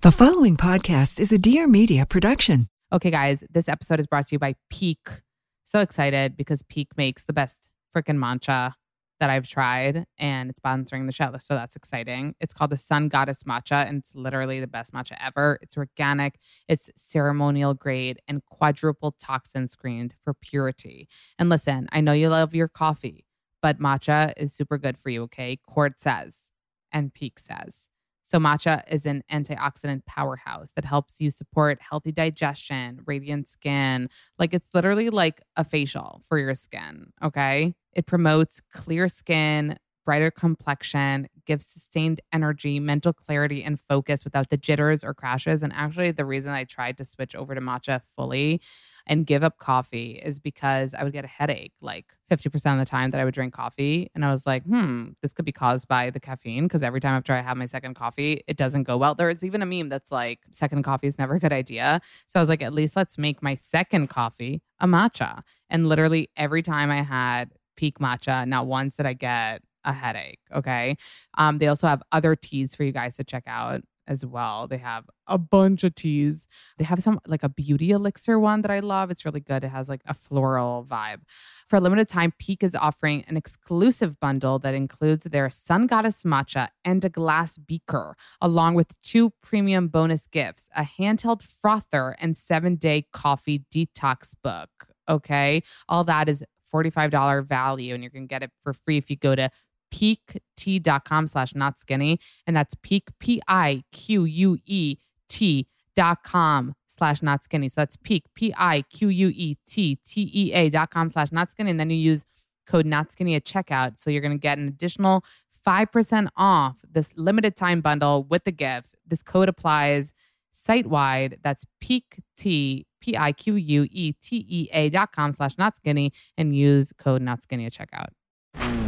The following podcast is a Dear Media production. Okay, guys, this episode is brought to you by Pique. So excited because Pique makes the best freaking matcha that I've tried and it's sponsoring the show. So that's exciting. It's called the Sun Goddess Matcha and it's literally the best matcha ever. It's organic, it's ceremonial grade, and quadruple toxin screened for purity. And listen, I know you love your coffee, but matcha is super good for you, okay? Court says, and Pique says. So, matcha is an antioxidant powerhouse that helps you support healthy digestion, radiant skin. Like it's literally like a facial for your skin. Okay. It promotes clear skin, brighter complexion, gives sustained energy, mental clarity, and focus without the jitters or crashes. And actually, the reason I tried to switch over to matcha fully and give up coffee is because I would get a headache like 50% of the time that I would drink coffee. And I was like, hmm, this could be caused by the caffeine because every time after I have my second coffee, it doesn't go well. There's even a meme that's like, second coffee is never a good idea. So I was like, at least let's make my second coffee a matcha. And literally every time I had Pique matcha, not once did I get a headache. Okay. Um, they also have other teas for you guys to check out as well. They have a bunch of teas. They have some like a beauty elixir one that I love. It's really good. It has like a floral vibe. For a limited time, Pique is offering an exclusive bundle that includes their Sun Goddess matcha and a glass beaker, along with two premium bonus gifts a handheld frother and seven day coffee detox book. Okay. All that is $45 value, and you can get it for free if you go to piquetea.com slash not skinny. And that's Pique, P I Q U E T dot com slash not skinny. So that's Pique, P I Q U E T T E A dot com slash not skinny. And then you use code not skinny at checkout. So you're going to get an additional 5% off this limited time bundle with the gifts. This code applies site wide. That's Pique T P I Q U E T E A dot com slash not skinny and use code not skinny at checkout.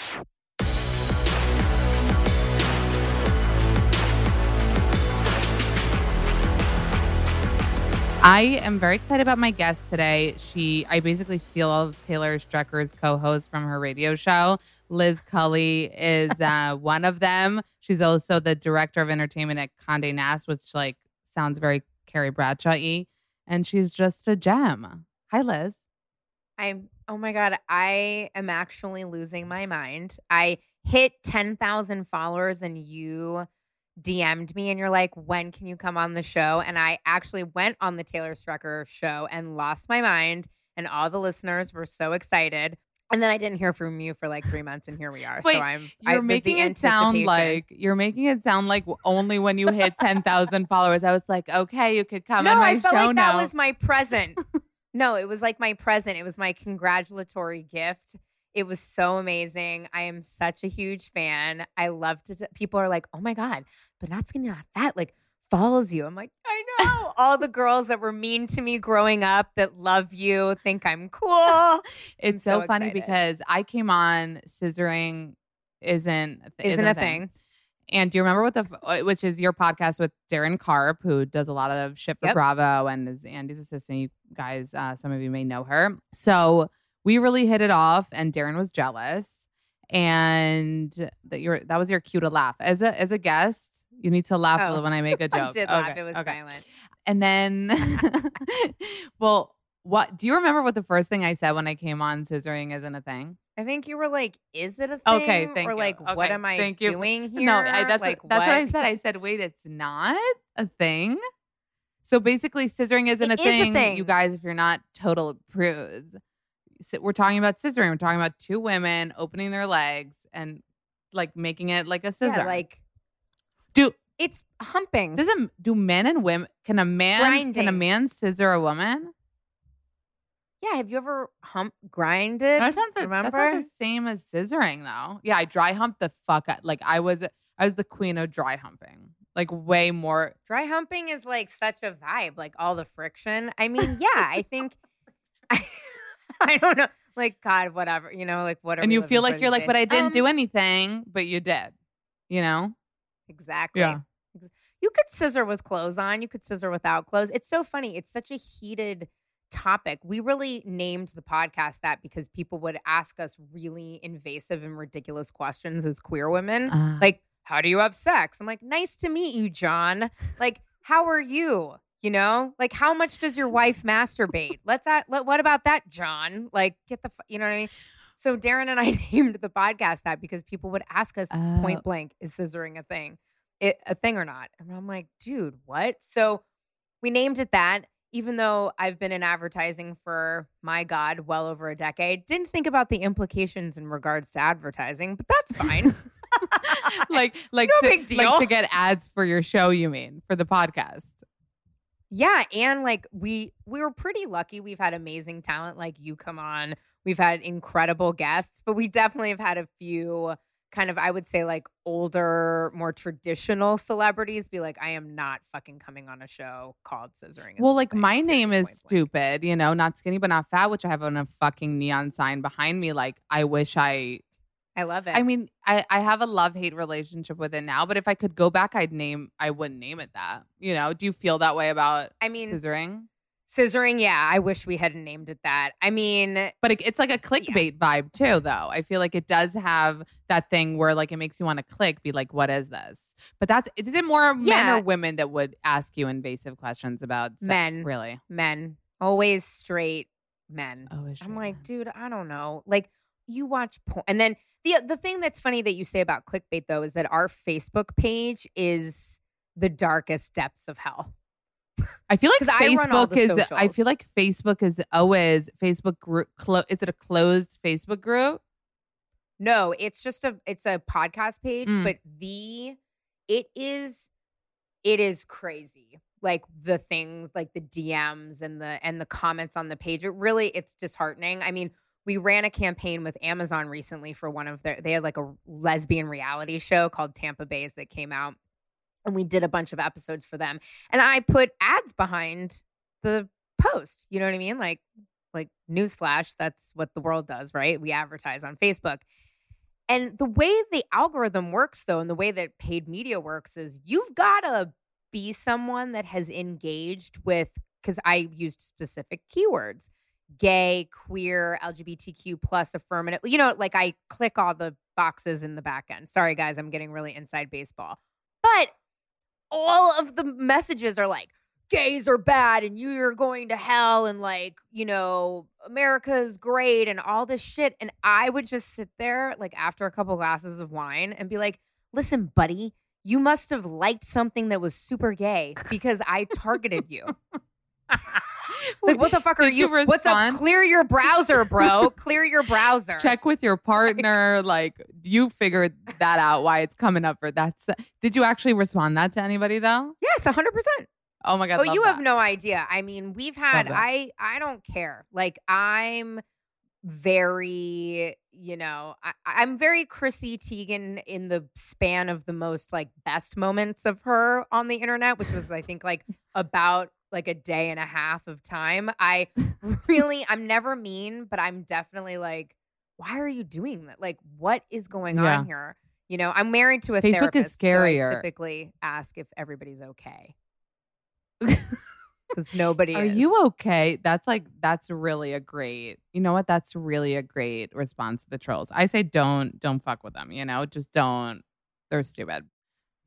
I am very excited about my guest today. She, I basically steal all of Taylor Strecker's co-hosts from her radio show. Liz Culley is uh, one of them. She's also the director of entertainment at Condé Nast, which like sounds very Carrie Bradshaw-y, and she's just a gem. Hi, Liz. I'm oh my god, I am actually losing my mind. I hit 10,000 followers and you DM'd me and you're like, when can you come on the show? And I actually went on the Taylor Strecker show and lost my mind. And all the listeners were so excited. And then I didn't hear from you for like three months, and here we are. Wait, so I'm You're I, making it sound like you're making it sound like only when you hit ten thousand followers. I was like, okay, you could come no, on my I felt show like now. that was my present. no, it was like my present. It was my congratulatory gift. It was so amazing. I am such a huge fan. I love to. T- people are like, "Oh my god, but not skinny, not fat." Like follows you. I'm like, I know. All the girls that were mean to me growing up that love you think I'm cool. it's so, so funny because I came on scissoring isn't Isn't a thing. And do you remember what the uh, which is your podcast with Daryn Carp, who does a lot of shit for Yep. Bravo and is Andy's assistant. You guys, uh, some of you may know her. So we really hit it off, and Daryn was jealous. And that your that was your cue to laugh as a as a guest. You need to laugh Oh. when I make a joke. I did laugh. It was okay. silent. And then, well, what do you remember? What the first thing I said when I came on scissoring isn't a thing? I think you were like, "Is it a thing?" Okay, thank or you. like, "What Okay, am I thank you. doing here?" No, I, that's like, what, that's what I said. I said, wait, it's not a thing. So basically, scissoring isn't a, is a thing, thing. You guys, if you're not total prudes, we're talking about scissoring. We're talking about two women opening their legs and like making it like a scissor. Yeah, like do it's humping. does a, do men and women can a man can a man scissor a woman? yeah, have you ever hump grinded? That's not, the, Remember? that's not the same as scissoring though. Yeah, I dry humped the fuck out. Like I was I was the queen of dry humping. Like way more Dry humping is like such a vibe, like all the friction. I mean, yeah, I think I, I don't know. Like God, whatever, you know, like whatever. and you feel like you're like, but I didn't do anything, but you did. You know? Exactly. Yeah. You could scissor with clothes on. You could scissor without clothes. It's so funny. It's such a heated topic. We really named the podcast that because people would ask us really invasive and ridiculous questions as queer women. Uh, Like, how do you have sex? I'm like, nice to meet you, John. Like, how are you? You know, like, how much does your wife masturbate? Let's at, let, what about that, John? Like, get the, you know what I mean? So Daryn and I named the podcast that because people would ask us Oh. point blank, is scissoring a thing, it, a thing or not? And I'm like, dude, what? So we named it that. Even though I've been in advertising for my God, well over a decade, didn't think about the implications in regards to advertising, but that's fine. like like No to, big deal. like to get ads for your show, you mean, for the podcast. Yeah, and like we we were pretty lucky. We've had amazing talent like you come on. We've had incredible guests, but we definitely have had a few kind of I would say like older, more traditional celebrities be like, I am not fucking coming on a show called Scissoring. Well, like my name is point stupid, you know, not skinny but not fat, which I have on a fucking neon sign behind me. Like I wish I I love it. I mean, I, I have a love hate relationship with it now, but if I could go back, I'd name I wouldn't name it that. You know, do you feel that way about I mean, scissoring? scissoring, yeah, I wish we hadn't named it that. I mean, But it, it's like a clickbait vibe too, though. I feel like it does have that thing where like it makes you want to click, be like, "What is this?" But that's is it more men Yeah. or women that would ask you invasive questions about sex? Men. Really? men, always straight men. Oh, is I'm like, dude, I don't know. Like you watch porn, and then the the thing that's funny that you say about clickbait though is that our Facebook page is the darkest depths of hell. I feel like 'Cause I run all Facebook is. I feel like Facebook is always Facebook group. Clo- is it a closed Facebook group? No, it's just a it's a podcast page, Mm. but the it is it is crazy. Like the things like the DMs and the and the comments on the page. It really it's disheartening. I mean, we ran a campaign with Amazon recently for one of their they had like a lesbian reality show called Tampa Baes that came out. And we did a bunch of episodes for them. And I put ads behind the post. You know what I mean? Like like newsflash, that's what the world does, right? We advertise on Facebook. And the way the algorithm works, though, and the way that paid media works is you've got to be someone that has engaged with, because I used specific keywords gay, queer, LGBTQ plus affirmative. You know, like I click all the boxes in the back end. Sorry, guys, I'm getting really inside baseball. But all of the messages are like, gays are bad and you're going to hell and like you know america's great and all this shit and i would just sit there like after a couple glasses of wine and be like listen buddy you must have liked something that was super gay because i targeted you like what the fuck are Did you you, what's up clear your browser bro clear your browser Check with your partner. like you figured that out. Why it's coming up for that Did you actually respond that to anybody though? yes 100% Oh my god! Oh, you have no idea. I mean, we've had. I I don't care. Like I'm very, you know, I, I'm very Chrissy Teigen in the span of the most like best moments of her on the internet, which was I think like about like a day and a half of time. I really I'm never mean, but I'm definitely like, why are you doing that? Like, what is going Yeah. on here? You know, I'm married to a Facebook is therapist. so I scarier. typically ask if everybody's okay. because nobody Are is. you okay? That's like that's really a great. You know what? That's really a great response to the trolls. I say don't don't fuck with them, you know? Just don't. They're stupid.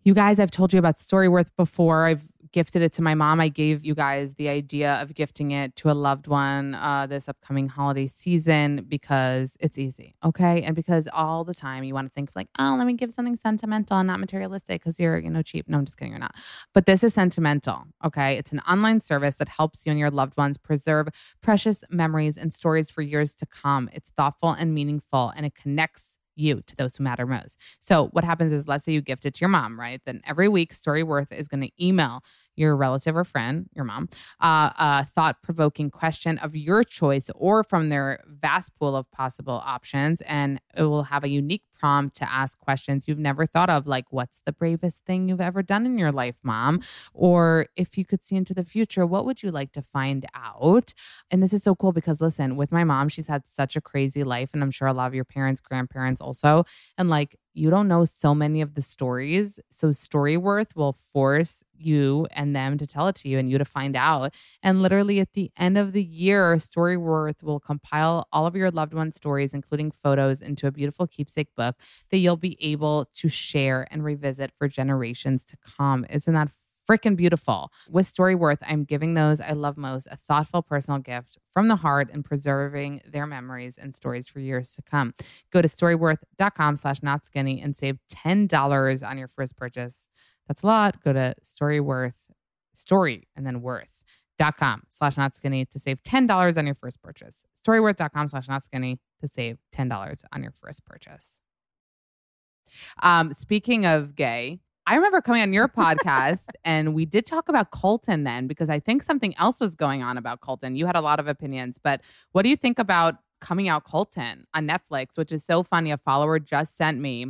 You guys, I've told you about Storyworth before. I've gifted it to my mom. I gave you guys the idea of gifting it to a loved one uh, this upcoming holiday season because it's easy, okay? And because all the time you want to think like, oh, let me give something sentimental and not materialistic because you're, you know, cheap. No, I'm just kidding, you're not. But this is sentimental, okay? It's an online service that helps you and your loved ones preserve precious memories and stories for years to come. It's thoughtful and meaningful, and it connects you to those who matter most. So, what happens is, let's say you gift it to your mom, right? Then every week, Storyworth is going to email your relative or friend, your mom, uh, a thought provoking question of your choice or from their vast pool of possible options. And it will have a unique prompt to ask questions you've never thought of, like, what's the bravest thing you've ever done in your life, mom? Or if you could see into the future, what would you like to find out? And this is so cool because, listen, with my mom, she's had such a crazy life. And I'm sure a lot of your parents, grandparents also. And like, you don't know so many of the stories. So Storyworth will force you and them to tell it to you and you to find out. And literally at the end of the year, Storyworth will compile all of your loved ones' stories, including photos, into a beautiful keepsake book that you'll be able to share and revisit for generations to come. Isn't that freaking beautiful. With Storyworth, I'm giving those I love most a thoughtful personal gift from the heart and preserving their memories and stories for years to come. Go to storyworth.com slash not skinny and save $10 on your first purchase. That's a lot. Go to Storyworth, story, and then worth.com slash not skinny to save $10 on your first purchase. Storyworth.com slash not skinny to save $10 on your first purchase. Um, speaking of gay, I remember coming on your podcast and we did talk about Colton then because I think something else was going on about Colton. You had a lot of opinions, but what do you think about coming out Colton on Netflix, which is so funny? A follower just sent me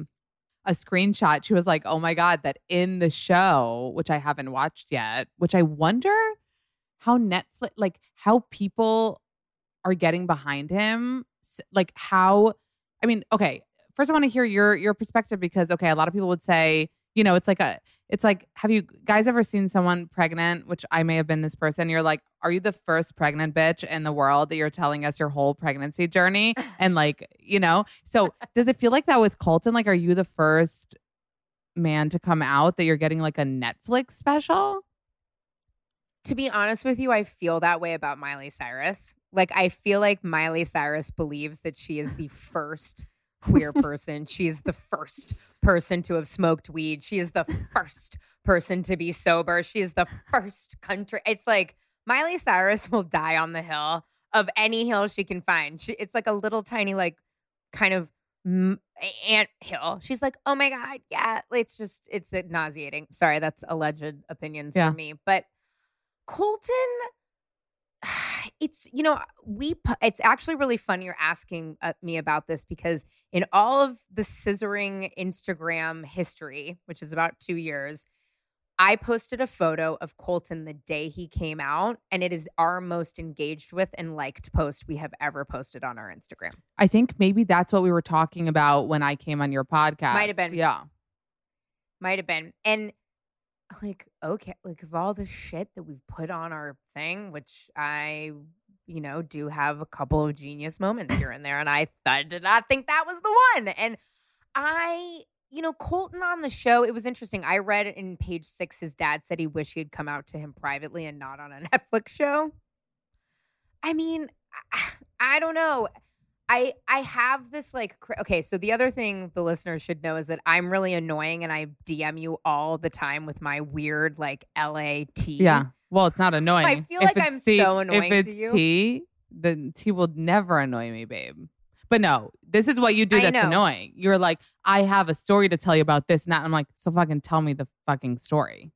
a screenshot. She was like, "Oh my god, that in the show, which I haven't watched yet, which I wonder how Netflix like how people are getting behind him, like how I mean, okay, first I want to hear your your perspective because okay, a lot of people would say, you know, it's like a it's like have you guys ever seen someone pregnant, which I may have been this person, you're like, are you the first pregnant bitch in the world that you're telling us your whole pregnancy journey and like, you know? So, does it feel like that with Colton? Like are you the first man to come out that you're getting like a Netflix special? to be honest with you, I feel that way about Miley Cyrus. Like, I feel like Miley Cyrus believes that she is the first queer person. She is the first person to have smoked weed. She is the first person to be sober. She is the first country. It's like Miley Cyrus will die on the hill of any hill she can find. She, it's like a little tiny, like, kind of m- ant hill. She's like, oh my God, yeah. It's just, it's nauseating. Sorry, that's alleged opinions Yeah. from me. But Colton, it's you know we it's actually really fun you're asking uh, me about this because in all of the scissoring Instagram history, which is about two years, I posted a photo of Colton the day he came out, and it is our most engaged with and liked post we have ever posted on our Instagram. I think maybe that's what we were talking about when I came on your podcast. Might have been. Yeah. Might have been. And like, okay, like of all the shit that we've put on our thing, which I, you know, do have a couple of genius moments here and there. And I, I did not think that was the one. And I, you know, Colton on the show, it was interesting. I read in page six, his dad said he wished he had come out to him privately and not on a Netflix show. I mean, I, I don't know. I I have this like okay, so the other thing the listeners should know is that I'm really annoying and I DM you all the time with my weird like LAT. Yeah. Well, it's not annoying. I feel If like I'm tea- so annoying to If it's you. tea, the tea will never annoy me, babe. But no, this is what you do that's annoying. You're like, I have a story to tell you about this and that. I'm like, so fucking tell me the fucking story.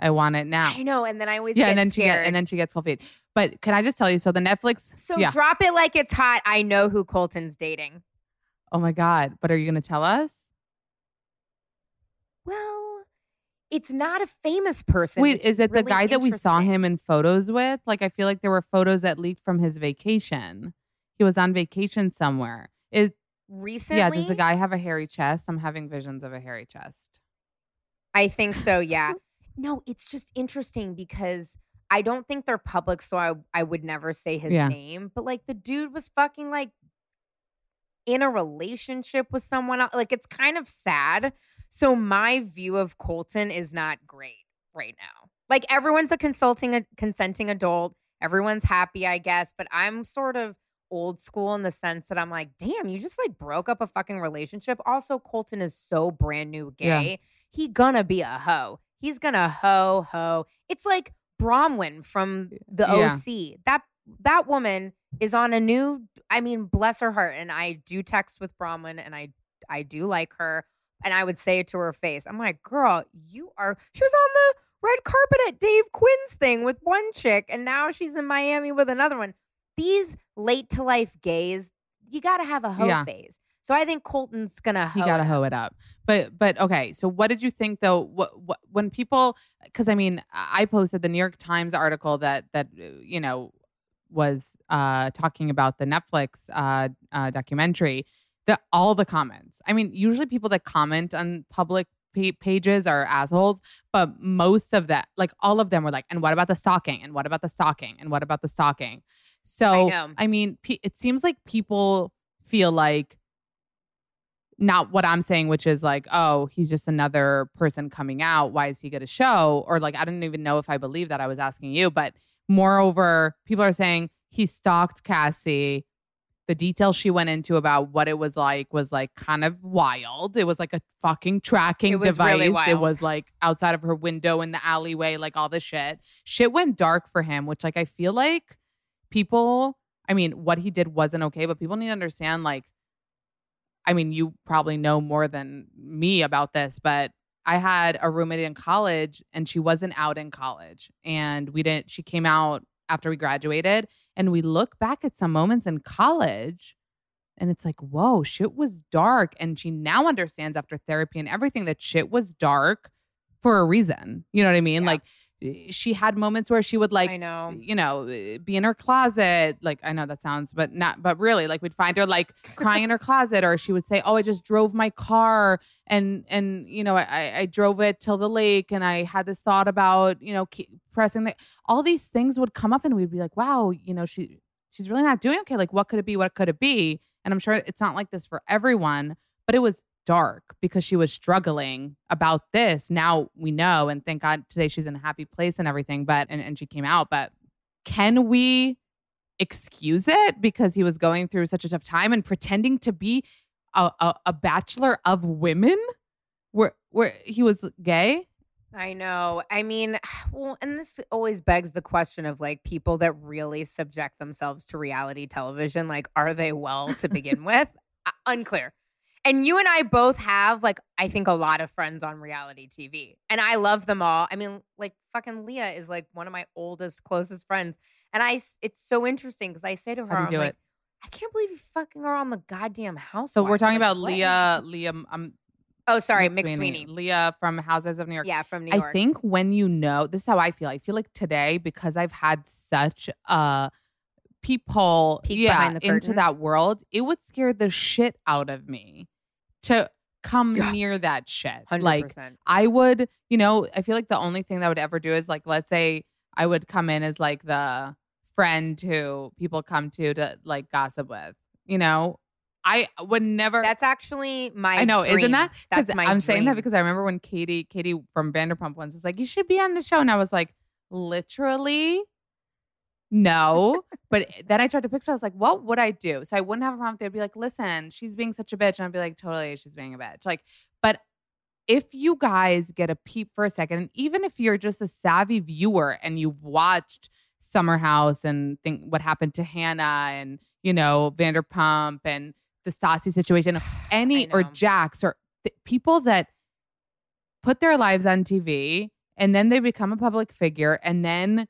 I want it now. I know, and then I always Yeah, get and then she get, and then she gets cold feet. But can I just tell you? So the Netflix. so yeah. drop it like it's hot. I know who Colton's dating. Oh my god! But are you going to tell us? Well, it's not a famous person. Wait, is it the guy that we saw him in photos with? Like, I feel like there were photos that leaked from his vacation. He was on vacation somewhere. Is recently? yeah? Does the guy have a hairy chest? I'm having visions of a hairy chest. I think so, yeah. no, it's just interesting because I don't think they're public, so I I would never say his Yeah. name. But like the dude was fucking like in a relationship with someone else. Like it's kind of sad. So my view of Colton is not great right now. Like everyone's a consulting a consenting adult. Everyone's happy, I guess. But I'm sort of old school in the sense that I'm like, damn, you just like broke up a fucking relationship. Also, Colton is so brand new Yeah. gay. He gonna be a hoe. He's gonna hoe hoe. It's like Braunwyn from the Yeah. OC. That that woman is on a new. I mean, bless her heart. And I do text with Braunwyn, and I I do like her. And I would say it to her face. I'm like, girl, you are. She was on the red carpet at Dave Quinn's thing with one chick, and now she's in Miami with another one. These late to life gays, you got to have a hoe Yeah. phase. So I think Colton's gonna hoe. He got to it hoe it up. But but okay. So what did you think though? What what when people? Because I mean, I posted the New York Times article that that uh, you know was uh talking about the Netflix uh, uh documentary. The all the comments. I mean, usually people that comment on public pages are assholes, but most of that, like all of them, were like, "And what about the stalking? And what about the stalking? And what about the stalking?" So know. I mean, pe- it seems like people feel like not what I'm saying, which is like, oh, he's just another person coming out. Why is he going to show? Or like, I don't even know if I believe that. I was asking you, but moreover, people are saying he stalked Cassie. The details she went into about what it was like was like kind of wild. It was like a fucking tracking It was device. really It was like outside of her window in the alleyway, like all this shit. Shit went dark for him, which like I feel like people, I mean, what he did wasn't okay, but people need to understand like I mean, you probably know more than me about this, but I had a roommate in college and she wasn't out in college. And we didn't, she came out after we graduated. And we look back at some moments in college and it's like, whoa, shit was dark. And she now understands after therapy and everything that shit was dark for a reason. You know what I mean? Yeah. Like, she had moments where she would like I know. you know, eh, be in her closet. Like I know that sounds, but not, but really, like we'd find her like crying in her closet, or she would say, "Oh, I just drove my car, and and you know, I I drove it till the lake, and I had this thought about you know keep pressing the all these things would come up, and we'd be like, wow, you know, she she's really not doing okay. Like what could it be? What could it be? And I'm sure it's not like this for everyone, but it was dark because she was struggling about this. Now we know, and thank God today she's in a happy place and everything, but and, and she came out. But can we excuse it because he was going through such a tough time and pretending to be a, a, a bachelor of women where where he was gay? I know. I mean, well, and this always begs the question of like people that really subject themselves to reality television. Like, are they well to begin with? Uh, unclear. And you and I both have like, I think a lot of friends on reality TV, and I love them all. I mean, like, fucking Leah is like one of my oldest, closest friends, and I, It's so interesting because I say to her, How do you I'm do like, it? I can't believe you fucking are on the goddamn house. So we're talking about Leah, Leah, um, Oh, sorry, McSweeney. Leah from Houses of New York. Yeah, from New York. I think when you know, this is how I feel. I feel like today because I've had such a peephole Peek yeah, behind the into that world, it would scare the shit out of me to come Yeah. near that shit. hundred Like. I would, you know, I feel like the only thing that would ever do is like, let's say I would come in as like the friend who people come to to like gossip with, you know. I would never. That's actually my. I know, dream. isn't that? That's my. I'm saying that because I remember when Katie, Katie from Vanderpump once was like, "You should be on the show," and I was like, literally, no. but then I tried to picture. I was like, what would I do? So I wouldn't have a problem. They'd be like, "Listen, she's being such a bitch," and I'd be like, "Totally, she's being a bitch." Like, but if you guys get a peep for a second, and even if you're just a savvy viewer and you've watched Summer House and think what happened to Hannah and you know Vanderpump and the Stassi situation, any or. Jax or th- people that put their lives on TV and then they become a public figure and then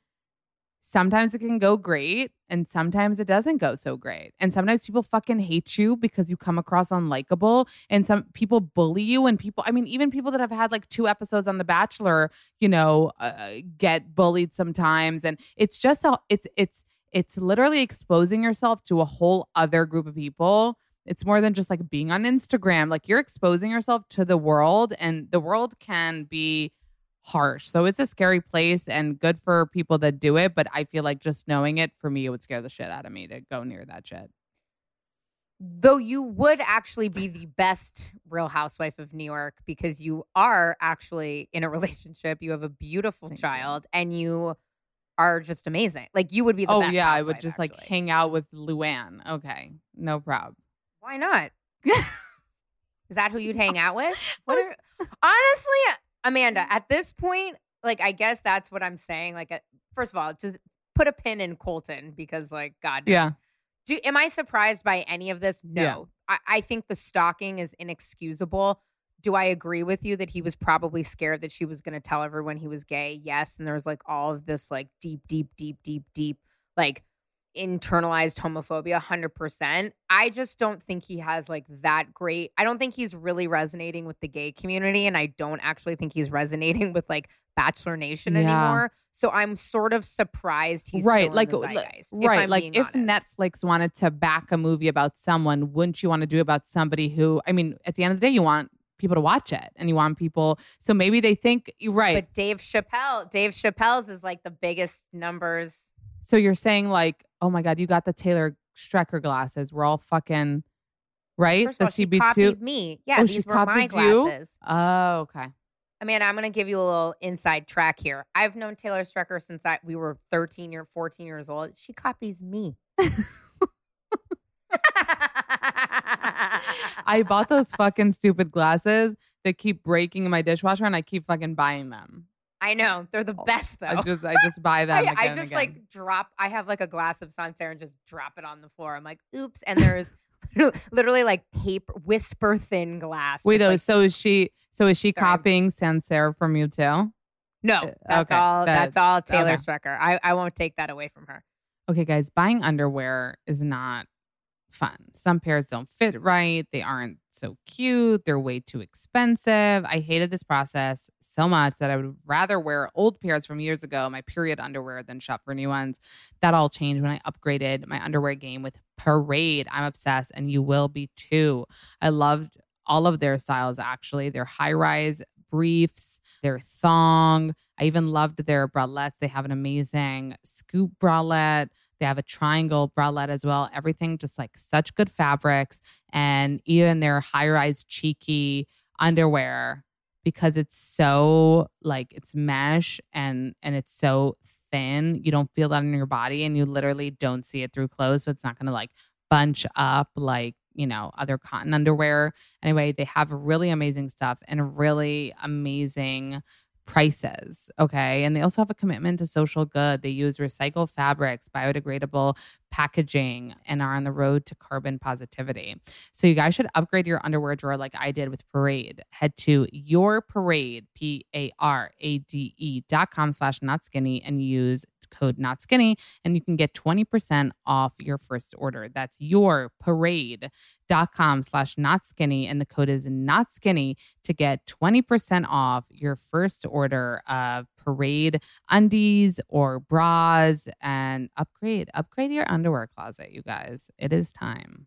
sometimes it can go great and sometimes it doesn't go so great. And sometimes people fucking hate you because you come across unlikable and some people bully you and people I mean even people that have had like two episodes on The Bachelor, you know, uh, get bullied sometimes and it's just a, it's it's it's literally exposing yourself to a whole other group of people it's more than just like being on Instagram. Like you're exposing yourself to the world, and the world can be harsh. So it's a scary place and good for people that do it. But I feel like just knowing it for me, it would scare the shit out of me to go near that shit. Though you would actually be the best real housewife of New York because you are actually in a relationship. You have a beautiful Thank you. child and you are just amazing. Like you would be the oh best. yeah, I would just like hang out with Luann. Okay, no problem. Why not? Is that who you'd hang out with? What are, honestly, Amanda, at this point, like I guess that's what I'm saying. Like, uh, first of all, just put a pin in Colton because, like, God knows. Yeah. Do am I surprised by any of this? No. Yeah. I, I think the stalking is inexcusable. Do I agree with you that he was probably scared that she was going to tell everyone he was gay? Yes. And there was like all of this like deep, deep, deep, deep, deep, like internalized homophobia 100%. I just don't think he has like that great. I don't think he's really resonating with the gay community and I don't actually think he's resonating with like Bachelor Nation Yeah. anymore. So I'm sort of surprised he's right, still like, zeitgeist, if right. I'm like if honest. Netflix wanted to back a movie about someone, wouldn't you want to do about somebody who? I mean, at the end of the day, you want people to watch it, and you want people. So maybe they think you're right. But Dave Chappelle, Dave Chappelle's is like the biggest numbers. So you're saying like, oh my god, you got the Taylor Strecker glasses. We're all fucking right. First the all, CB2. copied me. Yeah, Oh, these were my copied you? glasses. Oh, okay. I mean, I'm gonna give you a little inside track here. I've known Taylor Strecker since I we were 13 or 14 years old. She copies me. I bought those fucking stupid glasses that keep breaking in my dishwasher, and I keep fucking buying them. I know they're the best though. I just, I just buy them. I, again I just like drop. I have like a glass of Sancerre and just drop it on the floor. I'm like, oops. And there's literally like paper, whisper thin glass. Wait, though. like- so is she? So is she Sorry. copying Sancerre from you too? no, uh, that's okay, all. that- that's all Taylor okay. Strecker. I, I won't take that away from her. Okay, guys, buying underwear is not fun. Some pairs don't fit right. They aren't so cute. They're way too expensive. I hated this process so much that I would rather wear old pairs from years ago, my period underwear, than shop for new ones. That all changed when I upgraded my underwear game with Parade. I'm obsessed, and you will be too. I loved all of their styles, actually. Their high rise briefs, their thong. I even loved their bralettes. They have an amazing scoop bralette. They have a triangle bralette as well. Everything just like such good fabrics and even their high rise cheeky underwear because it's so like it's mesh and and it's so thin. You don't feel that in your body and you literally don't see it through clothes. So it's not gonna like bunch up like you know other cotton underwear anyway they have really amazing stuff and really amazing prices okay? And they also have a commitment to social good. They use recycled fabrics biodegradable packaging and are on the road to carbon positivity. So you guys should upgrade your underwear drawer like i did with parade. Head to your parade p-a-r-a-d-e E dot com slash not skinny and use code not skinny and you can get 20% off your first order. That's your parade dot com slash not skinny and the code is not skinny to get 20% off your first order of parade undies or bras and upgrade upgrade your underwear closet you guys. It is time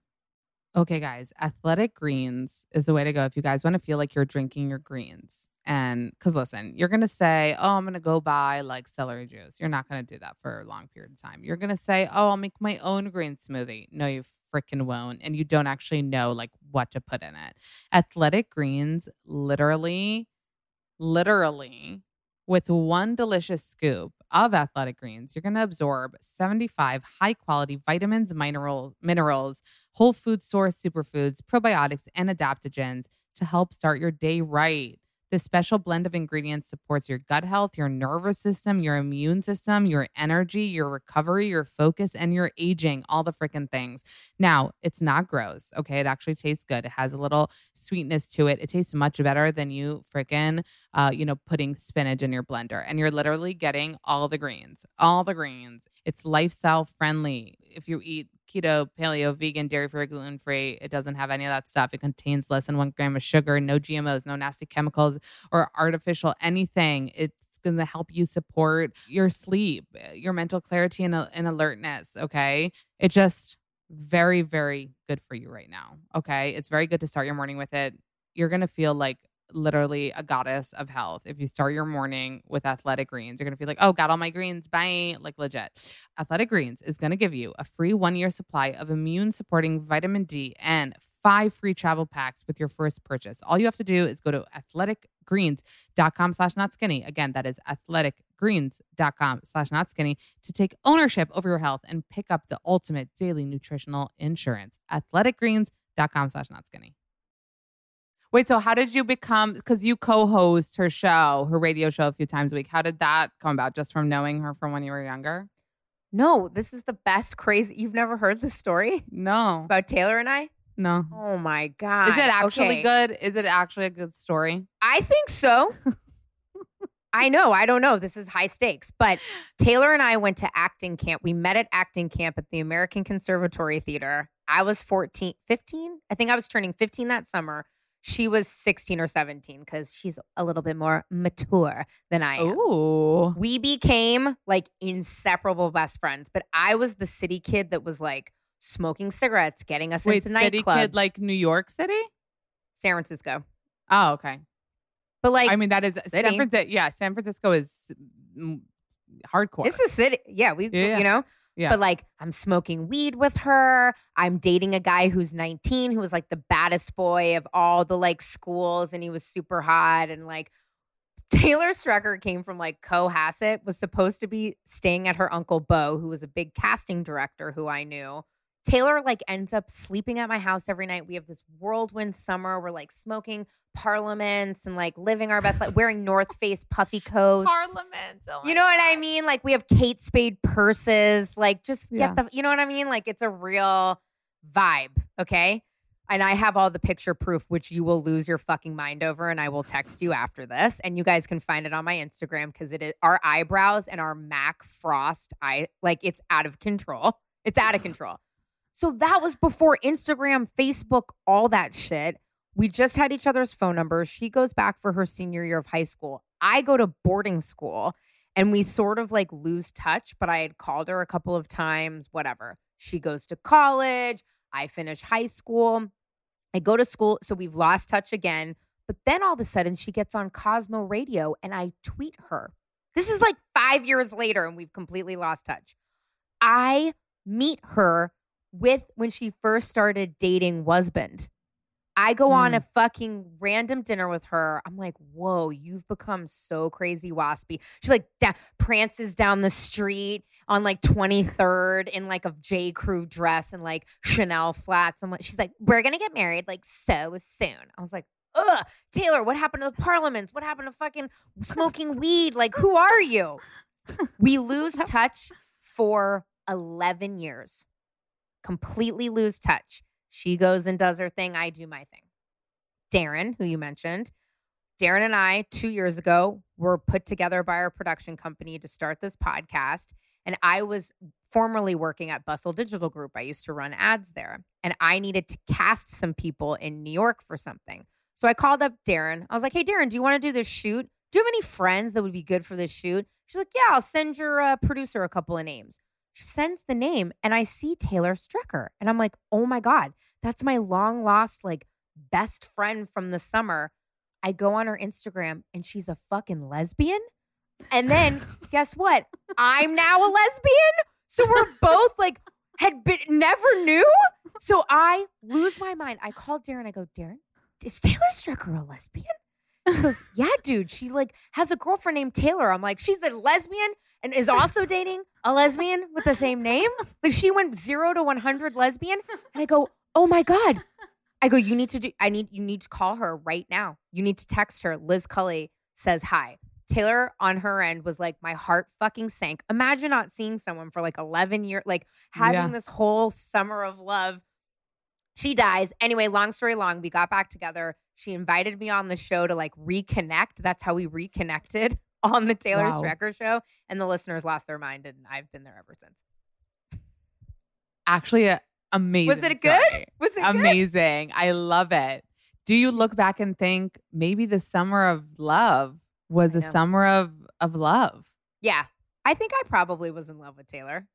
Okay, guys, athletic greens is the way to go if you guys want to feel like you're drinking your greens. And because listen, you're going to say, oh, I'm going to go buy like celery juice. You're not going to do that for a long period of time. You're going to say, oh, I'll make my own green smoothie. No, you freaking won't. And you don't actually know like what to put in it. Athletic greens literally, literally, with one delicious scoop of athletic greens, you're going to absorb 75 high quality vitamins, mineral, minerals, whole food source superfoods, probiotics, and adaptogens to help start your day right. This special blend of ingredients supports your gut health, your nervous system, your immune system, your energy, your recovery, your focus, and your aging, all the freaking things. Now, it's not gross, okay? It actually tastes good. It has a little sweetness to it. It tastes much better than you freaking, uh, you know, putting spinach in your blender. And you're literally getting all the greens, all the greens. It's lifestyle friendly. If you eat keto, paleo, vegan, dairy free, gluten free, it doesn't have any of that stuff. It contains less than one gram of sugar, no GMOs, no nasty chemicals or artificial anything. It's going to help you support your sleep, your mental clarity and, uh, and alertness. Okay. It just very, very good for you right now. Okay. It's very good to start your morning with it. You're going to feel like literally a goddess of health. If you start your morning with Athletic Greens, you're going to feel like, oh, got all my greens, bye. Like legit. Athletic Greens is going to give you a free one year supply of immune supporting vitamin D and five free travel packs with your first purchase. All you have to do is go to athleticgreens.com slash not skinny. Again, that is athleticgreens.com slash not skinny to take ownership over your health and pick up the ultimate daily nutritional insurance. Athleticgreens.com slash not skinny. Wait, so how did you become? Because you co-host her show, her radio show, a few times a week. How did that come about? Just from knowing her from when you were younger? No, this is the best crazy. You've never heard this story No, about Taylor and I? no. Oh my god! Is it actually Okay. good? Is it actually a good story? I think so. I know. I don't know. This is high stakes. But Taylor and I went to acting camp. We met at acting camp at the American Conservatory Theater. I was 14, 15. I think I was turning 15 that summer. She was 16 or 17 because she's a little bit more mature than I am. Ooh. We became like inseparable best friends. But I was the city kid that was like smoking cigarettes, getting us Wait, into city nightclubs. kid like New York City? San Francisco. Oh, okay. But like, I mean, that is San. Francisco. Yeah, San Francisco is mm, hardcore. It's a city. Yeah, we, yeah. you know, Yeah. but like I'm smoking weed with her. I'm dating a guy who's 19 who was like the baddest boy of all the like schools and he was super hot. And like Taylor Strecker came from like Cohasset, was supposed to be staying at her uncle Bo, who was a big casting director who I knew. Taylor like ends up sleeping at my house every night. We have this whirlwind summer. We're like smoking parliaments and like living our best life, wearing North Face puffy coats. Parliament. Oh You know what I mean? Like we have Kate Spade purses. Like just Yeah. get the you know what I mean? Like it's a real vibe, okay? And I have all the picture proof, which you will lose your fucking mind over, and I will text you after this. And you guys can find it on my Instagram because it is our eyebrows and our MAC frost eye, like it's out of control. It's out of control. So that was before Instagram, Facebook, all that shit. We just had each other's phone numbers. She goes back for her senior year of high school. I go to boarding school and we sort of like lose touch, but I had called her a couple of times, whatever. She goes to college. I finish high school. I go to school. So we've lost touch again. But then all of a sudden she gets on Cosmo Radio and I tweet her. This is like five years later and we've completely lost touch. I meet her with when she first started dating husband. I go on Hmm. a fucking random dinner with her. I'm like, whoa, you've become so crazy waspy. She like da- prances down the street on like 23rd in like a J. Crew dress and like Chanel flats. I'm like, she's like, we're gonna get married like so soon. I was like, ugh, Taylor, what happened to the parliaments? What happened to fucking smoking weed? Like, who are you? We lose touch for 11 years. Completely lose touch. She goes and does her thing. I do my thing. Daryn, who you mentioned, Daryn and I, two years ago, were put together by our production company to start this podcast. And I was formerly working at Bustle Digital Group. I used to run ads there. And I needed to cast some people in New York for something. So I called up Daryn. I was like, hey, Daryn, do you want to do this shoot? Do you have any friends that would be good for this shoot? She's like, yeah, I'll send your uh, producer a couple of names. She sends the name, and I see Taylor Strecker. And I'm like, oh my God, that's my long lost, like, best friend from the summer. I go on her Instagram, and she's a fucking lesbian. And then guess what? I'm now a lesbian. So we're both like, had been, never knew. So I lose my mind. I call Daryn. I go, Daryn, is Taylor Strecker a lesbian? She goes, Yeah, dude. She like has a girlfriend named Taylor. I'm like, she's a lesbian and is also dating a lesbian with the same name. Like she went zero to one hundred lesbian. And I go, Oh my God. I go, you need to do I need you need to call her right now. You need to text her. Liz Culley says hi. Taylor on her end was like, my heart fucking sank. Imagine not seeing someone for like 11 years, like having Yeah. this whole summer of love. She dies. Anyway, long story long, we got back together. She invited me on the show to like reconnect. That's how we reconnected on the Taylor Wow. Strecker show. And the listeners lost their mind, and I've been there ever since. Actually, a amazing. Was it good? Was it good? Amazing. I love it. Do you look back and think maybe the summer of love was a summer of of love? Yeah. I think I probably was in love with Taylor.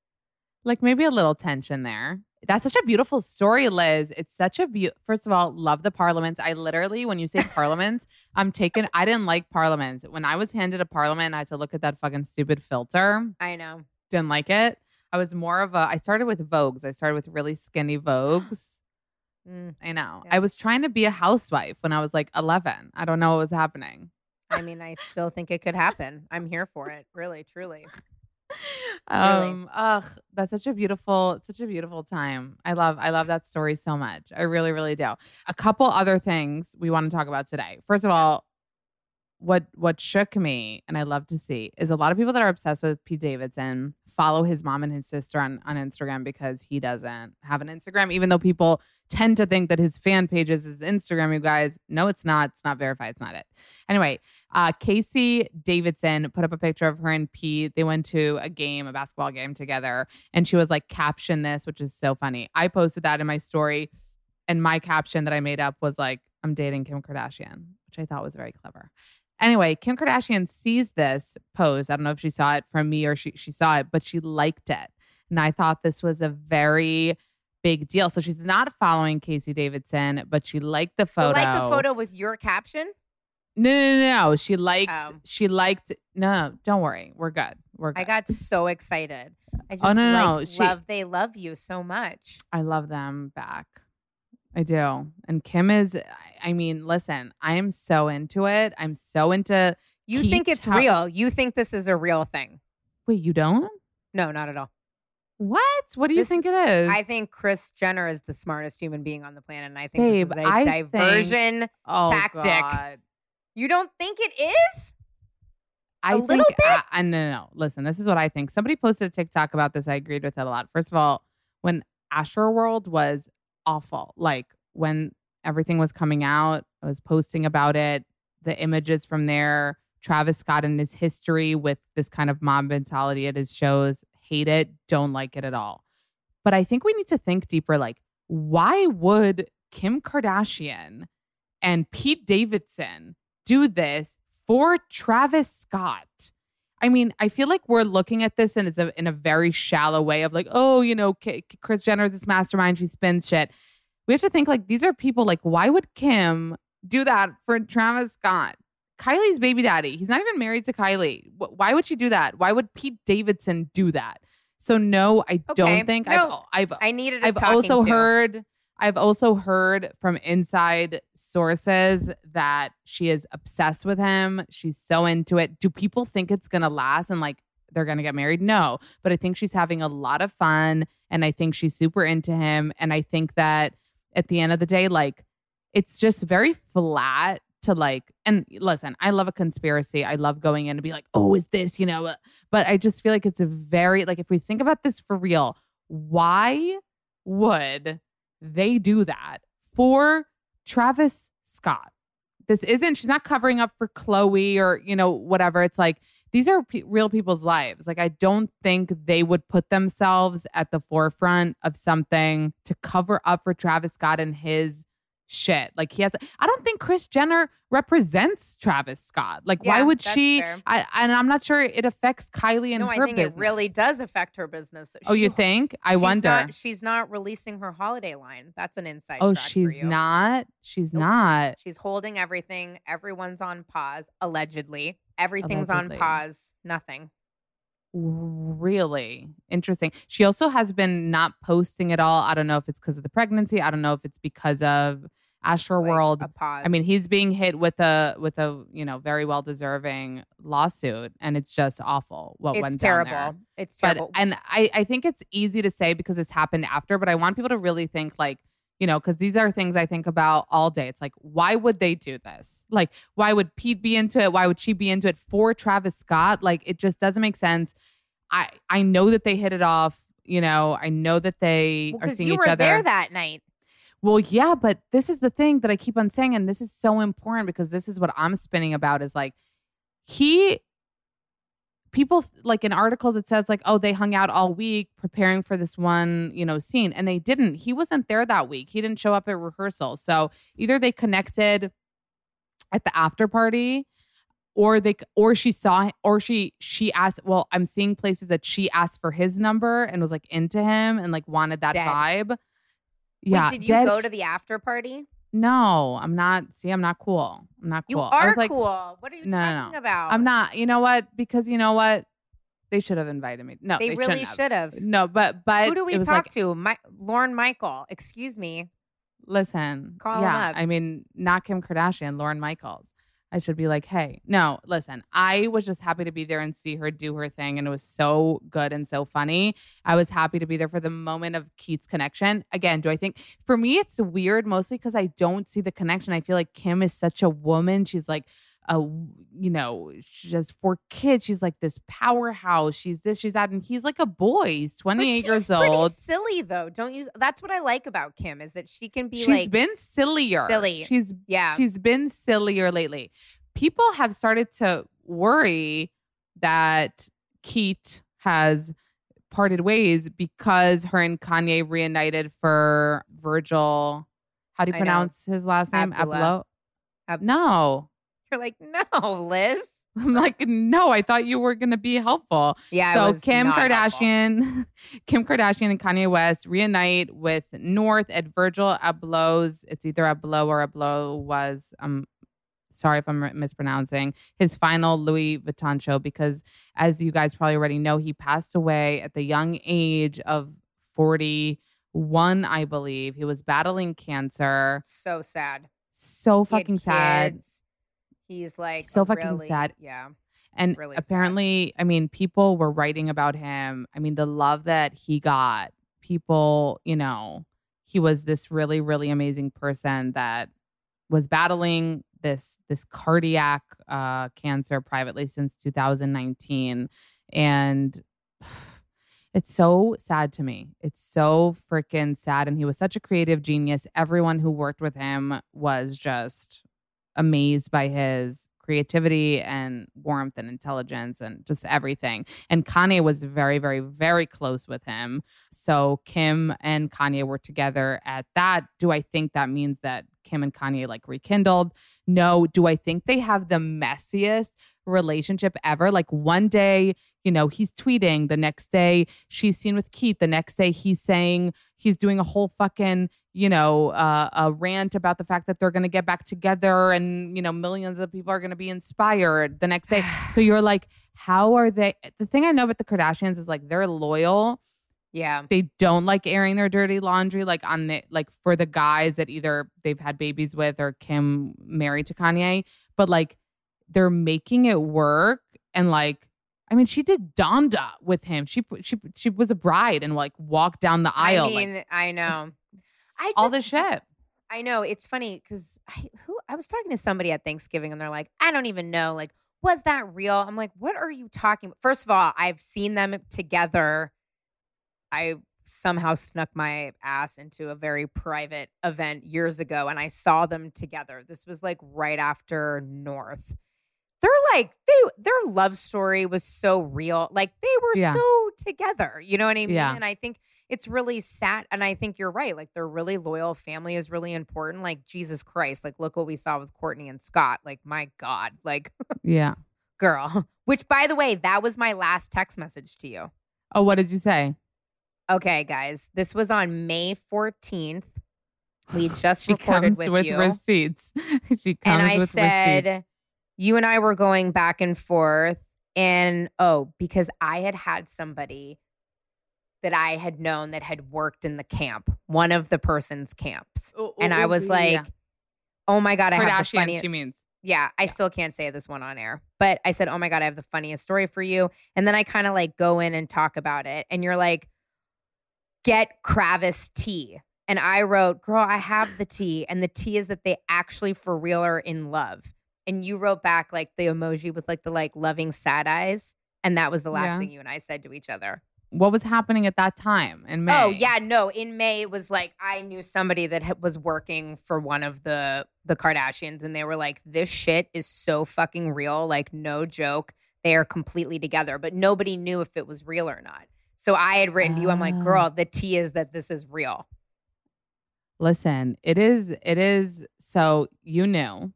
Like maybe a little tension there. That's such a beautiful story, Liz. It's such a beautiful. First of all, love the Parliament. I literally, when you say Parliament, I'm taken. I didn't like Parliament. When I was handed a Parliament, I had to look at that fucking stupid filter. I know. Didn't like it. I was more of a. I started with Vogues. I started with really skinny Vogues. Mm, I know. Yeah. I was trying to be a housewife when I was like 11. I don't know what was happening. I mean, I still think it could happen. I'm here for it. Really, truly. Um, ugh, that's such a beautiful, such a beautiful time. I love, I love that story so much. I really, really do. A couple other things we want to talk about today. First of all, what what shook me and I love to see is a lot of people that are obsessed with Pete Davidson follow his mom and his sister on, on Instagram because he doesn't have an Instagram, even though people tend to think that his fan page is his Instagram, you guys. No, it's not. It's not verified. It's not it. Anyway, uh, Casey Davidson put up a picture of her and Pete. They went to a game, a basketball game together, and she was like, caption this, which is so funny. I posted that in my story, and my caption that I made up was like, I'm dating Kim Kardashian, which I thought was very clever. Anyway, Kim Kardashian sees this pose. I don't know if she saw it from me or she, she saw it, but she liked it. And I thought this was a very big deal. So she's not following Casey Davidson, but she liked the You photo. like the photo with your caption? No, no, no, no. She liked. Oh. She liked. No, don't worry. We're good. We're good. I got so excited. I oh, just Oh, no, no, like, no. She- love they love you so much. I love them back. I do. And Kim is. I- mean, listen. I am so into it. I'm so into. You think it's real. You think this is a real thing. Wait, you don't? No, not at all. What? What do you This- think it is? I think Kris Jenner is the smartest human being on the planet. And I think Babe, this is a I think- diversion. oh, tactic. God. You don't think it is? I A think, little bit? Uh, I, I, no, no, no. Listen, this is what I think. Somebody posted a TikTok about this. I agreed with it a lot. First of all, when Astroworld was awful, like when everything was coming out, I was posting about it, the images from there, Travis Scott and his history with this kind of mob mentality at his shows, hate it, don't like it at all. But I think we need to think deeper like, why would Kim Kardashian and Pete Davidson do this for Travis Scott? I mean, I feel like we're looking at this in, as a, in a very shallow way of like, oh, you know, K- Kris Jenner is this mastermind. She spins shit. We have to think like these are people like, why would Kim do that for Travis Scott? Kylie's baby daddy. He's not even married to Kylie. Wh- Why would she do that? Why would Pete Davidson do that? So no, I Okay. don't think No, I've I've I needed a I've also to. heard I've also heard from inside sources that she is obsessed with him. She's so into it. Do people think it's going to last and like they're going to get married? No, but I think she's having a lot of fun and I think she's super into him and I think that at the end of the day like it's just very flat to like and listen i love a conspiracy i love going in and be like oh is this you know uh, but i just feel like it's a very like if we think about this for real why would they do that for travis scott. This isn't she's not covering up for khloe or you know whatever. It's like these are pe real people's lives. Like i don't think they would put themselves at the forefront of something to cover up for travis scott and his shit. Like he has, I don't think Kris Jenner represents Travis Scott. Like, why would she? I, and I'm not sure it affects Kylie and no, her I think business. it really does affect her business. That Oh, you think? I she's wonder. Not, she's not releasing her holiday line. That's an inside. oh, she's not. She's Nope. not. She's holding everything. Everyone's on pause, allegedly. Everything's Allegedly. on pause. Nothing. Really interesting. She also has been not posting at all. I don't know if it's because of the pregnancy. I don't know if it's because of Astro Like, World. Pause. I mean, he's being hit with a with a you know very well deserving lawsuit, and it's just awful what it's went down there. terrible. It's but terrible. and I, I think it's easy to say because it's happened after but i want people to really think like you know because these are things i think about all day. It's like why would they do this? Like why would pete be into it? Why would she be into it for travis scott? Like it just doesn't make sense. I i know that they hit it off you know i know that they are because seeing you each were other. there that night. well, yeah, but this is the thing that I keep on saying, and this is so important because this is what I'm spinning about is like he people like in articles it says like oh they hung out all week preparing for this one you know scene and they didn't. He wasn't there that week. He didn't show up at rehearsal. So either they connected at the after party or they or she saw or she she asked well i'm seeing places that she asked for his number and was like into him and like wanted that Dead. vibe. Yeah Wait, did you dead- go to the after party? No i'm not see i'm not cool i'm not You cool I are was like, cool. What are you No, no, talking no. about? i'm not you know what because you know what they should have invited me no They, they, really shouldn't have. no but but Who do we talk like, to? My, Lorne Michael. Excuse me. listen Call him yeah up. i mean not kim kardashian lorne michaels i should be like hey no listen i was just happy to be there and see her do her thing and it was so good and so funny. I was happy to be there for the moment of Kete's connection. Again do i think for me it's weird mostly because i don't see the connection. I feel like kim is such a woman. She's like a you know she has four kids she's like this powerhouse she's this she's that and he's like a boy he's But 28 she's years old silly though, don't you? That's what I like about Kim is that she can be She's like been sillier. silly. She's Yeah. She's been sillier lately. People have started to worry that Kete has parted ways because her and Kanye reunited for Virgil. How do you pronounce his last name? Abdullah. Ablo. Ab- no. You're like, no, Liz. I'm like, no, I thought you were gonna be helpful. Yeah. so Kim helpful. Kardashian, Kim Kardashian and Kanye West reunite with North at Virgil Abloh's. It's either Abloh or Abloh was. Um, sorry if I'm mispronouncing his final Louis Vuitton show because, as you guys probably already know, he passed away at the young age of 41, I believe. He was battling cancer. So sad. So fucking sad. kids. He's like So fucking really- sad. Yeah. and really sad. apparently i mean people were writing about him i mean the love that he got people you know he was this really really amazing person that was battling this this cardiac uh cancer privately since 2019 and it's so sad to me it's so freaking sad and he was such a creative genius everyone who worked with him was just amazed by his creativity and warmth and intelligence and just everything. And Kanye was very, very, very close with him. So Kim and Kanye were together at that. Do I think that means that Kim and Kanye like rekindled? No. Do I think they have the messiest relationship ever? Like one day, you know, he's tweeting, the next day she's seen with Keith, the next day he's saying he's doing a whole fucking you know, uh, a rant about the fact that they're going to get back together and, you know, millions of people are going to be inspired the next day. So you're like, how are they? The thing I know about the Kardashians is like they're loyal. Yeah. They don't like airing their dirty laundry, like on the, like for the guys that either they've had babies with or Kim married to Kanye, but like they're making it work. And like, I mean, she did Donda with him. She, she, she was a bride and like walked down the aisle. I like, mean, I know. I just, all the shit. I know it's funny because I who I was talking to somebody at Thanksgiving and they're like, I don't even know, like, was that real? I'm like, what are you talking? about? First of all, I've seen them together. I somehow snuck my ass into a very private event years ago and I saw them together. This was like right after North. They're like they their love story was so real. Like they were Yeah. so together. You know what I mean? Yeah. And I think it's really sad. And I think you're right. Like they're really loyal. Family is really important. Like Jesus Christ. Like look what we saw with Kourtney and Scott. Like my God. Like Yeah. girl. Which by the way, that was my last text message to you. Oh, what did you say? Okay, guys. This was on May 14th. We just She recorded comes with, with, you. receipts. she comes and I with said, receipts. You and I were going back and forth. And oh, because I had had somebody that I had known that had worked in the camp, one of the person's camps. and I was like, oh my God, I have the funniest. she means. Yeah, I still can't say this one on air, but I said, oh my God, I have the funniest story for you. And then I kind of like go in and talk about it. And you're like, get Kravis tea. And I wrote, girl, I have the tea. And the tea is that they actually for real are in love. And you wrote back like the emoji with like the like loving sad eyes. And that was the last Yeah. thing you and I said to each other. What was happening at that time in oh, May? Oh yeah, no. In May, it was like I knew somebody that was working for one of the the Kardashians, and they were like, "This shit is so fucking real. Like, no joke. They are completely together." But nobody knew if it was real or not. So I had written to you. I'm like, Oh. "Girl, the tea is that this is real." Listen, it is. It is. So you knew.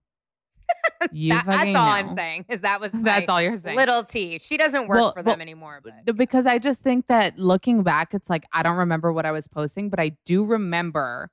That- that's all know. I'm saying. Is that was That's all you're saying. little T. She doesn't work Well- for them well, anymore. But because I just think that looking back, it's like I don't remember what I was posting, but I do remember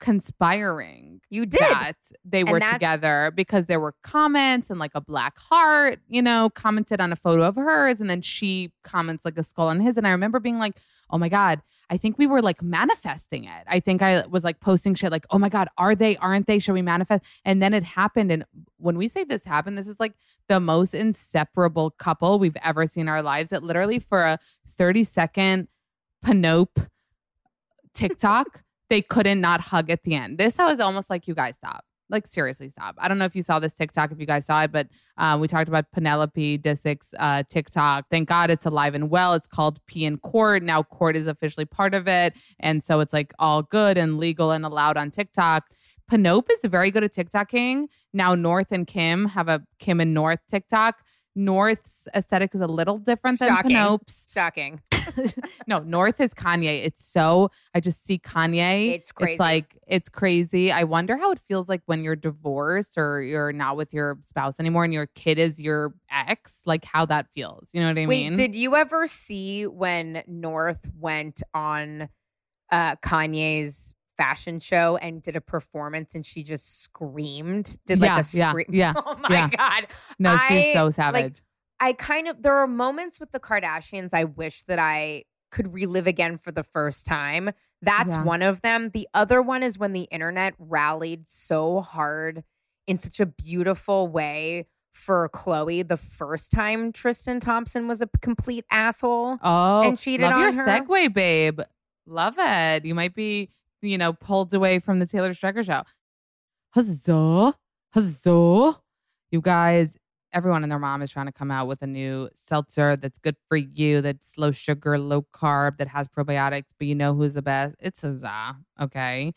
conspiring you did. that they were together because there were comments and like a black heart, you know, commented on a photo of hers, and then she comments like a skull on his. And I remember being like, oh my God, I think we were like manifesting it. I think I was like posting shit like, oh my God, are they, aren't they? Should we manifest? And then it happened. And when we say this happened, this is like the most inseparable couple we've ever seen in our lives. It literally for a 30 second Panope TikTok, they couldn't not hug at the end. This I was almost like, you guys stop. Like seriously, stop. I don't know if you saw this TikTok, if you guys saw it, but uh, we talked about Penelope Disick's uh, TikTok. Thank God it's alive and well. It's called P in Kourt. Now Kourt is officially part of it, and so it's like all good and legal and allowed on TikTok. Panope is very good at TikToking. Now North and Kim have a Kim and North TikTok. North's aesthetic is a little different than Shocking. Panope's. Shocking. no, North is Kanye. It's so I just see Kanye. It's crazy. It's like it's crazy. I wonder how it feels like when you're divorced or you're not with your spouse anymore and your kid is your ex. Like how that feels. You know what I Wait, mean? did you ever see when North went on uh, Kanye's fashion show and did a performance and she just screamed? Did like Yeah, a scream? yeah, Oh my yeah. god. no, she's I, so like, savage. I kind of there are moments with the Kardashians I wish that I could relive again for the first time. That's one of them. The other one is when the internet rallied so hard in such a beautiful way for Khloe the first time Tristan Thompson was a complete asshole. oh, and cheated love your on her? Your segue, babe. Love it. You might be, you know, pulled away from the Taylor Strecker show. Huzzah, huzzah! You guys, everyone and their mom is trying to come out with a new seltzer that's good for you, that's low sugar, low carb, that has probiotics. But you know who's the best? It's Huzzah. Okay.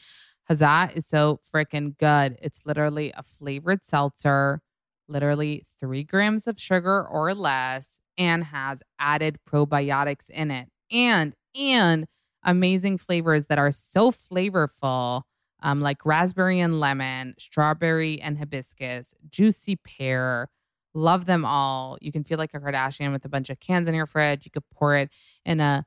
Huzzah is so freaking good. It's literally a flavored seltzer, literally three grams of sugar or less, and has added probiotics in it. And, and amazing flavors that are so flavorful um, like raspberry and lemon, strawberry and hibiscus, juicy pear. Love them all. You can feel like a Kardashian with a bunch of cans in your fridge. You could pour it in a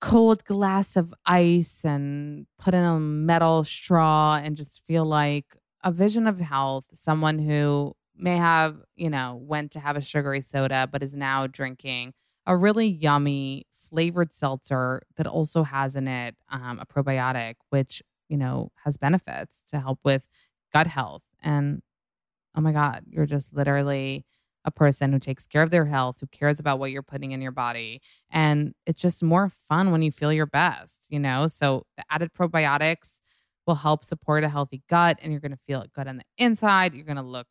cold glass of ice and put in a metal straw and just feel like a vision of health. Someone who may have, you know, went to have a sugary soda, but is now drinking a really yummy flavored seltzer that also has in it um, a probiotic, which you know, has benefits to help with gut health. And oh my God, you're just literally a person who takes care of their health, who cares about what you're putting in your body. And it's just more fun when you feel your best, you know? So the added probiotics will help support a healthy gut and you're going to feel good on the inside. You're going to look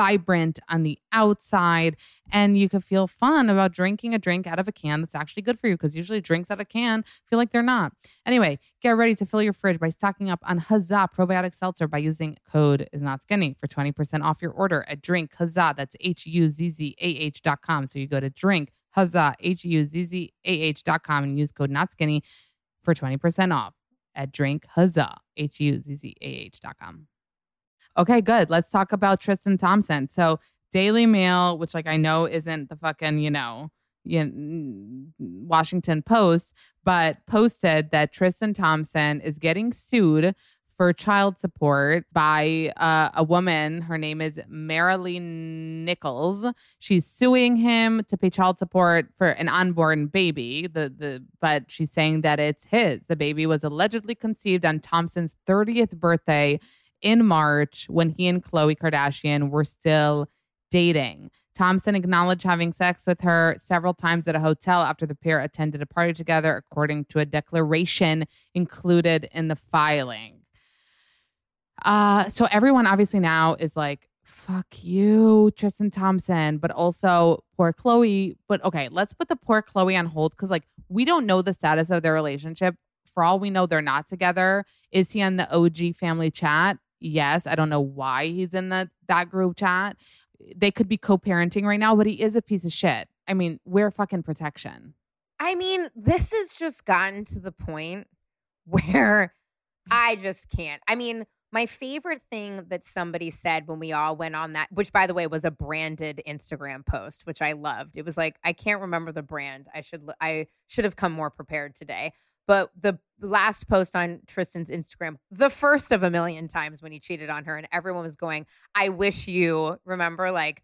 vibrant on the outside and you can feel fun about drinking a drink out of a can that's actually good for you because usually drinks out of a can feel like they're not. Anyway, get ready to fill your fridge by stocking up on Huzzah probiotic seltzer by using code is not skinny for 20% off your order at drink Huzzah. That's H U Z Z A H dot com. So you go to drink Huzzah, H U Z Z A H dot com and use code not skinny for 20% off at drink Huzzah, H U Z Z A H dot com. Okay, good. Let's talk about Tristan Thompson. So Daily Mail, which like I know isn't the fucking, you know, Washington Post, but posted that Tristan Thompson is getting sued for child support by uh, a woman. Her name is Maralee Nichols. She's suing him to pay child support for an unborn baby. The the but she's saying that it's his. The baby was allegedly conceived on Thompson's 30th birthday in March when he and Khloe Kardashian were still dating. Thompson acknowledged having sex with her several times at a hotel after the pair attended a party together, according to a declaration included in the filing. Uh, so everyone obviously now is like, fuck you, Tristan Thompson, but also poor Khloe. But okay, let's put the poor Khloe on hold because, like, we don't know the status of their relationship. For all we know, they're not together. Is he on the OG family chat? Yes. I don't know why he's in the that group chat. They could be co-parenting right now, but he is a piece of shit. I mean, we're fucking protection. I mean, this has just gotten to the point where I just can't. I mean, My favorite thing that somebody said when we all went on that, which by the way was a branded Instagram post, which I loved. It was like I can't remember the brand. I should I should have come more prepared today. But the last post on Tristan's Instagram, the first of a million times when he cheated on her, and everyone was going, "I wish you." Remember, like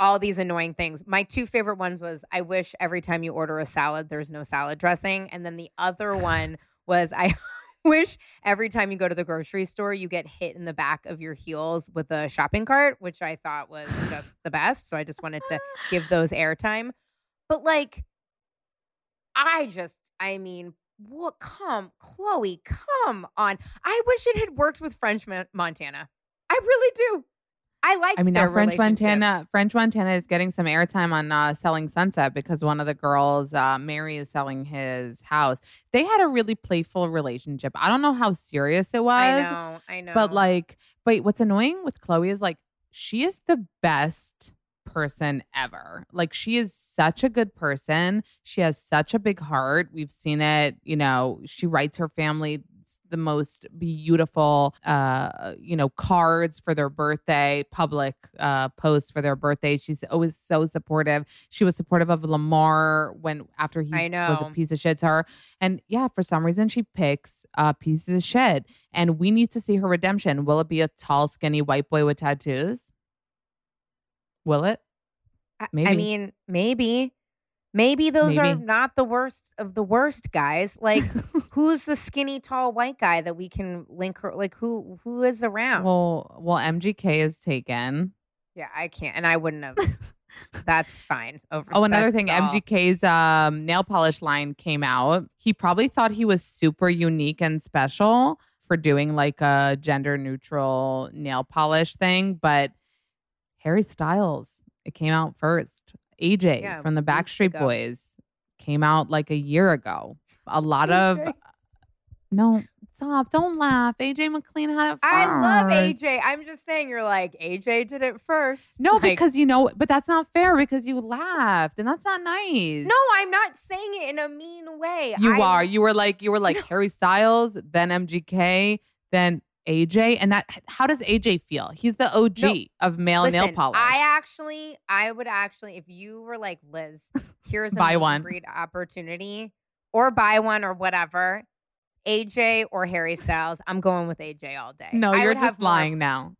all these annoying things. My two favorite ones was, "I wish every time you order a salad, there's no salad dressing," and then the other one was, "I." wish every time you go to the grocery store you get hit in the back of your heels with a shopping cart which i thought was just the best so i just wanted to give those airtime but like i just i mean what come khloe come on i wish it had worked with french Mon- montana i really do i like I mean, their now French. Montana, French Montana is getting some airtime on uh, Selling Sunset because one of the girls, uh, Mary, is selling his house. They had a really playful relationship. I don't know how serious it was, i know i know but like, but what's annoying with Khloe is like she is the best person ever. Like she is such a good person. She has such a big heart. We've seen it, you know, she writes her family the most beautiful uh you know cards for their birthday public uh posts for their birthday. She's always so supportive. She was supportive of lamar when after he was a piece of shit to her. And yeah for some reason she picks uh pieces of shit. And we need to see her redemption. Will it be a tall skinny white boy with tattoos will it I- I mean, maybe. Maybe those are not the worst of the worst guys. Like, who's the skinny, tall, white guy that we can link her? Like, who who is around? well well mgk is taken yeah, I can't, and I wouldn't have. that's fine. Over. Oh, another thing, all. MGK's um, nail polish line came out. He probably thought he was super unique and special for doing like a gender neutral nail polish thing, but Harry Styles, it came out first. AJ Yeah, from the Backstreet. Boys came out like a year ago. A lot of no, stop, don't laugh. AJ McLean had it first. I love AJ. I'm just saying, you're like AJ did it first. No, Like, because you know, but that's not fair because you laughed, and that's not nice. no, I'm not saying it in a mean way. You I- are. You were like you were like Harry Styles, then MGK, then AJ, and that. How does AJ feel? He's the OG No. of male nail Listen, polish. I actually, I would actually, if you were like Liz, here's a Buy one. greet opportunity, or buy one or whatever. AJ or Harry Styles, I'm going with AJ all day. no, I you're just more- lying now.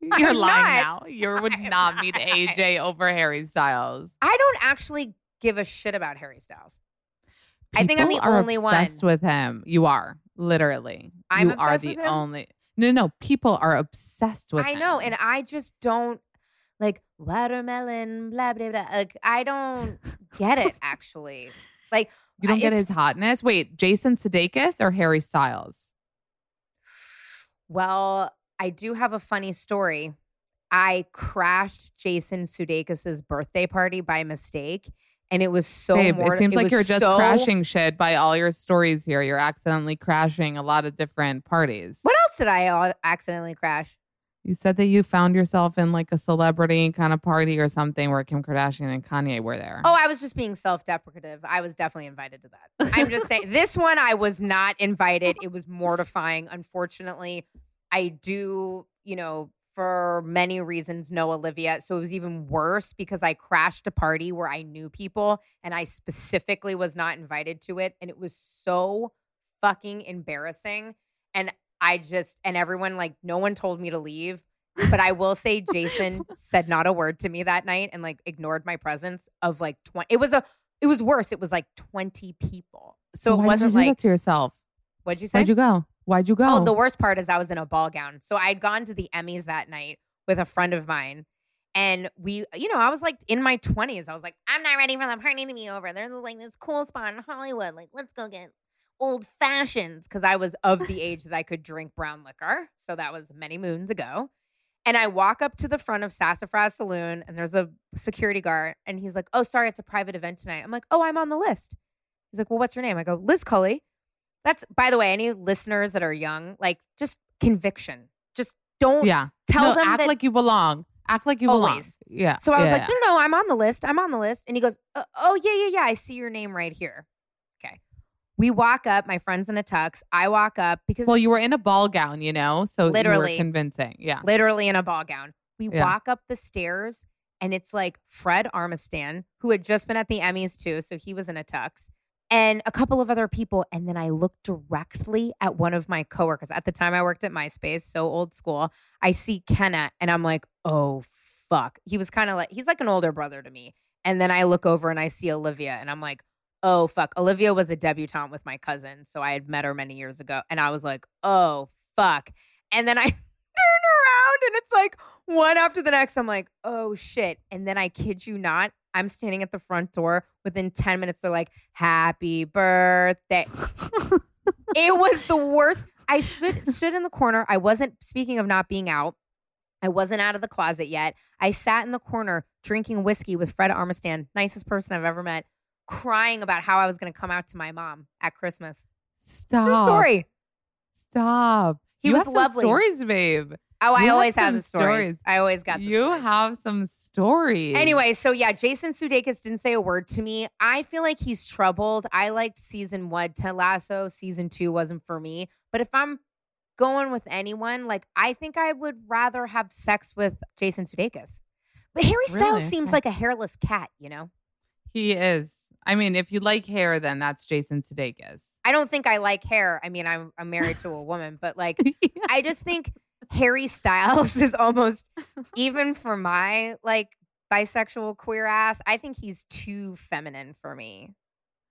I'm You're lying not. now. You would I'm not not. meet AJ over Harry Styles. I don't actually give a shit about Harry Styles. I think I'm the only one. obsessed with him. You are literally. I'm you are the him? only. No, no, people are obsessed with. I know, and I just don't like watermelon, blah blah blah. Like I don't get it. Actually, like you don't get his hotness. Wait, Jason Sudeikis or Harry Styles? Well, I do have a funny story. I crashed Jason Sudeikis's birthday party by mistake, and it was so. Babe, it seems like you're just so- crashing shit by all your stories here. You're accidentally crashing a lot of different parties. What else did I accidentally crash? You said that you found yourself in like a celebrity kind of party or something where Kim Kardashian and Kanye were there. Oh, I was just being self-deprecative. I was definitely invited to that. I'm just saying, this one I was not invited. It was mortifying. Unfortunately, I do, you know, for many reasons know Olivia. So it was even worse because I crashed a party where I knew people and I specifically was not invited to it. And it was so fucking embarrassing. And I just, and everyone, like, no one told me to leave. But I will say, Jason said not a word to me that night and like ignored my presence of like 20. It was a, it was worse. It was like 20 people. So, why it wasn't like, to yourself. What'd you say? Why'd you go? Why'd you oh, go? Oh, the worst part is I was in a ball gown. So I'd gone to the Emmys that night with a friend of mine. And we, you know, I was like in my 20s. I was like, I'm not ready for the party to be over. There's like this cool spot in Hollywood. Like, let's go get old fashions. Cause I was of the age that I could drink brown liquor. So that was many moons ago. And I walk up to the front of Sassafras Saloon and there's a security guard. And he's like, Oh, sorry, it's a private event tonight. I'm like, Oh, I'm on the list. He's like, Well, what's your name? I go, Liz Culley. That's by the way, any listeners that are young, like just conviction. Just don't yeah. tell No, them act like you belong. Act like you belong. Always. Yeah. so I was yeah, like, no, no, no, I'm on the list. I'm on the list. And he goes, "Uh, oh yeah, yeah, yeah. I see your name right here. Okay. We walk up, my friend's in a tux. I walk up because Well, you were in a ball gown, you know, so Literally. convincing. Yeah. literally in a ball gown. We Yeah. walk up the stairs and it's like Fred Armisen, who had just been at the Emmys too. So he was in a tux and a couple of other people. And then I looked directly at one of my coworkers. At the time I worked at MySpace, so old school. I see Kenna and I'm like, oh, fuck. He was kind of like, he's like an older brother to me. And then I look over and I see Olivia and I'm like, oh, fuck. Olivia was a debutante with my cousin. So I had met her many years ago. And I was like, oh, fuck. And then I turn around and it's like one after the next. I'm like, oh shit. And then I kid you not, I'm standing at the front door. Within 10 minutes, they're like, happy birthday. it was the worst. I stood stood in the corner. I wasn't speaking of not being out. I wasn't out of the closet yet. I sat in the corner drinking whiskey with Fred Armisen, nicest person I've ever met, crying about how I was going to come out to my mom at Christmas. Stop. True story. Stop. He you was lovely. stories, babe. Oh, I You have always have the stories. stories. I always got the You stories. have some stories. Anyway, so yeah, Jason Sudeikis didn't say a word to me. I feel like he's troubled. I liked season one, Ted Lasso. Season two wasn't for me. But if I'm going with anyone, like I think I would rather have sex with Jason Sudeikis. But Harry Styles Really? seems Okay. like a hairless cat, you know? he is. I mean, if you like hair, then that's Jason Sudeikis. I don't think I like hair. I mean, I'm, I'm married to a woman, but like, I just think Harry Styles is almost, even for my like bisexual queer ass, I think he's too feminine for me.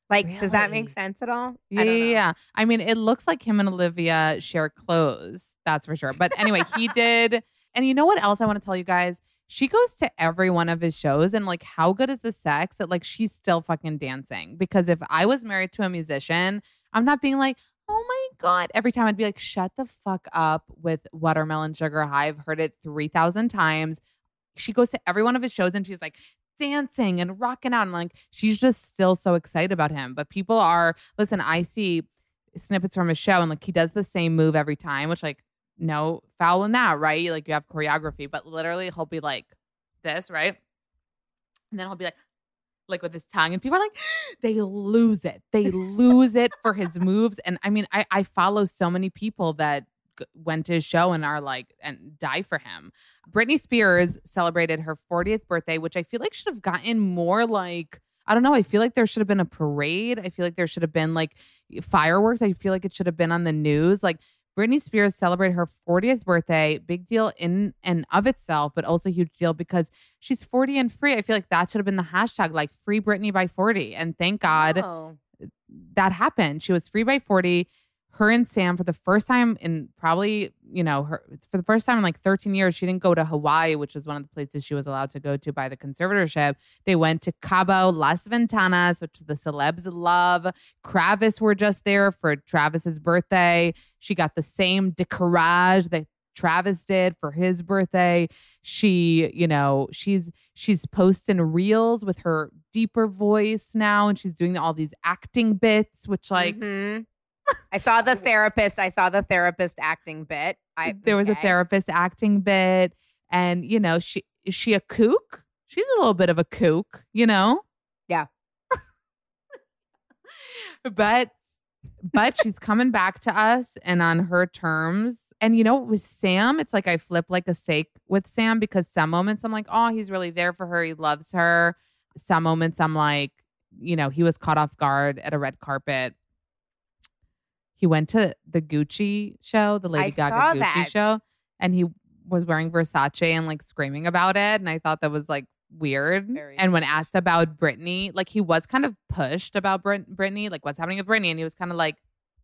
Like, does that make sense at all? Yeah, I yeah. I mean, it looks like him and Olivia share clothes. That's for sure. But anyway, he did. And you know what else I want to tell you guys? She goes to every one of his shows, and like, how good is the sex that like she's still fucking dancing? Because if I was married to a musician, I'm not being like, oh my god, every time I'd be like, shut the fuck up with watermelon sugar high. I've heard it three thousand times. She goes to every one of his shows, and she's like dancing and rocking out, and like she's just still so excited about him. But people are listen. I see snippets from his show and like he does the same move every time, which like no foul in that, right? Like you have choreography, but literally he'll be like this, right? And then he'll be like like with his tongue and people are like they lose it. They lose it for his moves and I mean I I follow so many people that g- went to his show and are like and die for him. Britney Spears celebrated her 40th birthday, which I feel like should have gotten more like I don't know. I feel like there should have been a parade. I feel like there should have been like fireworks. I feel like it should have been on the news. Like Britney Spears celebrated her 40th birthday. Big deal in and of itself, but also huge deal because she's 40 and free. I feel like that should have been the hashtag, like free Britney by 40. And thank God Oh. that happened. She was free by 40. Her and Sam, for the first time in probably, you know, her for the first time in like 13 years, she didn't go to Hawaii, which was one of the places she was allowed to go to by the conservatorship. They went to Cabo, Las Ventanas, which the celebs love. Kravis were just there for Travis's birthday. She got the same decourage that Travis did for his birthday. She, you know, she's she's posting reels with her deeper voice now, and she's doing all these acting bits, which like Mhm. I saw the therapist. I saw the therapist acting bit. I there was a therapist acting bit, and you know, she is she a kook? She's a little bit of a kook, you know. Yeah. but but she's coming back to us and on her terms. And you know, with Sam, it's like I flip like a steak with Sam because some moments I'm like, oh, he's really there for her. He loves her. Some moments I'm like, you know, he was caught off guard at a red carpet. He went to the Gucci show, the Lady I Gaga Gucci that. show, and he was wearing Versace and like screaming about it. And I thought that was like weird. Very and when asked about Britney, like he was kind of pushed about Brit- Britney, like what's happening with Britney, and he was kind of like,